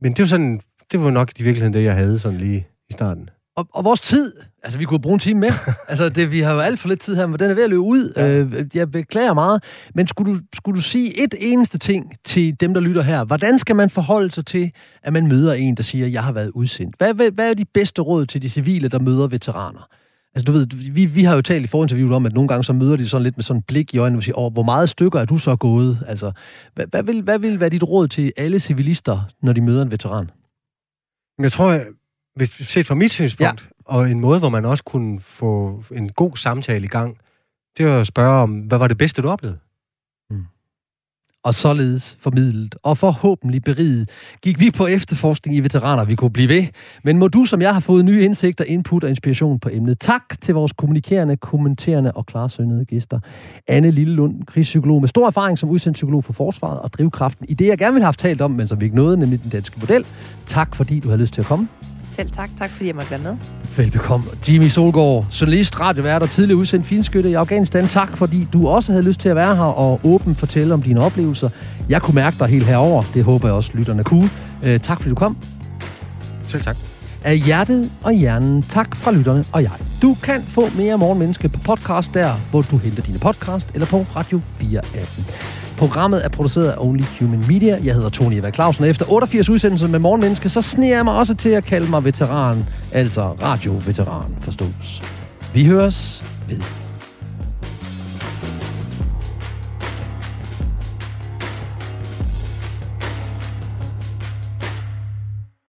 men det var sådan, det var nok i virkeligheden det, jeg havde sådan lige i starten. Og, og vores tid, altså vi kunne bruge en time mere. altså det, vi har jo alt for lidt tid her, men den er ved at løbe ud. Ja. Øh, jeg beklager meget. Men skulle du, skulle du sige et eneste ting til dem, der lytter her? Hvordan skal man forholde sig til, at man møder en, der siger, jeg har været udsendt? Hvad, hvad, hvad er de bedste råd til de civile, der møder veteraner? Altså, du ved, vi, vi har jo talt i forinterviewet om, at nogle gange så møder de sådan lidt med sådan et blik i øjnene og siger, oh, hvor meget stykker er du så gået? Altså, hvad, hvad, vil, hvad vil være dit råd til alle civilister, når de møder en veteran? Jeg tror, hvis set fra mit synspunkt, ja. og en måde, hvor man også kunne få en god samtale i gang, det var at spørge om, hvad var det bedste, du oplevede? og således formidlet og forhåbentlig beriget, gik vi på efterforskning i veteraner, vi kunne blive ved. Men må du, som jeg har fået nye indsigter, input og inspiration på emnet. Tak til vores kommunikerende, kommenterende og klarsøgnede gæster. Anne Lillelund, krigspsykolog med stor erfaring som udsendt psykolog for Forsvaret og drivkraften i det, jeg gerne ville have talt om, men som vi ikke nåede, nemlig den danske model. Tak, fordi du havde lyst til at komme. Selv tak. Tak, fordi jeg måtte være med. Velbekomme. Jimmy Solgaard, journalist, radiovært og tidligere udsendt finskytte i Afghanistan. Tak, fordi du også havde lyst til at være her og åben fortælle om dine oplevelser. Jeg kunne mærke dig helt herover. Det håber jeg også, lytterne kunne. Uh, tak, fordi du kom. Selv tak. Af hjertet og hjernen, tak fra lytterne og jeg. Du kan få mere Morgenmenneske på podcast der, hvor du henter dine podcast, eller på Radio 4 appen. Programmet er produceret af Only Human Media. Jeg hedder Tony Eva Clausen, og efter 88 udsendelser med Morgenmenneske, så sneer jeg mig også til at kalde mig veteran, altså radioveteran forstås. Vi høres ved.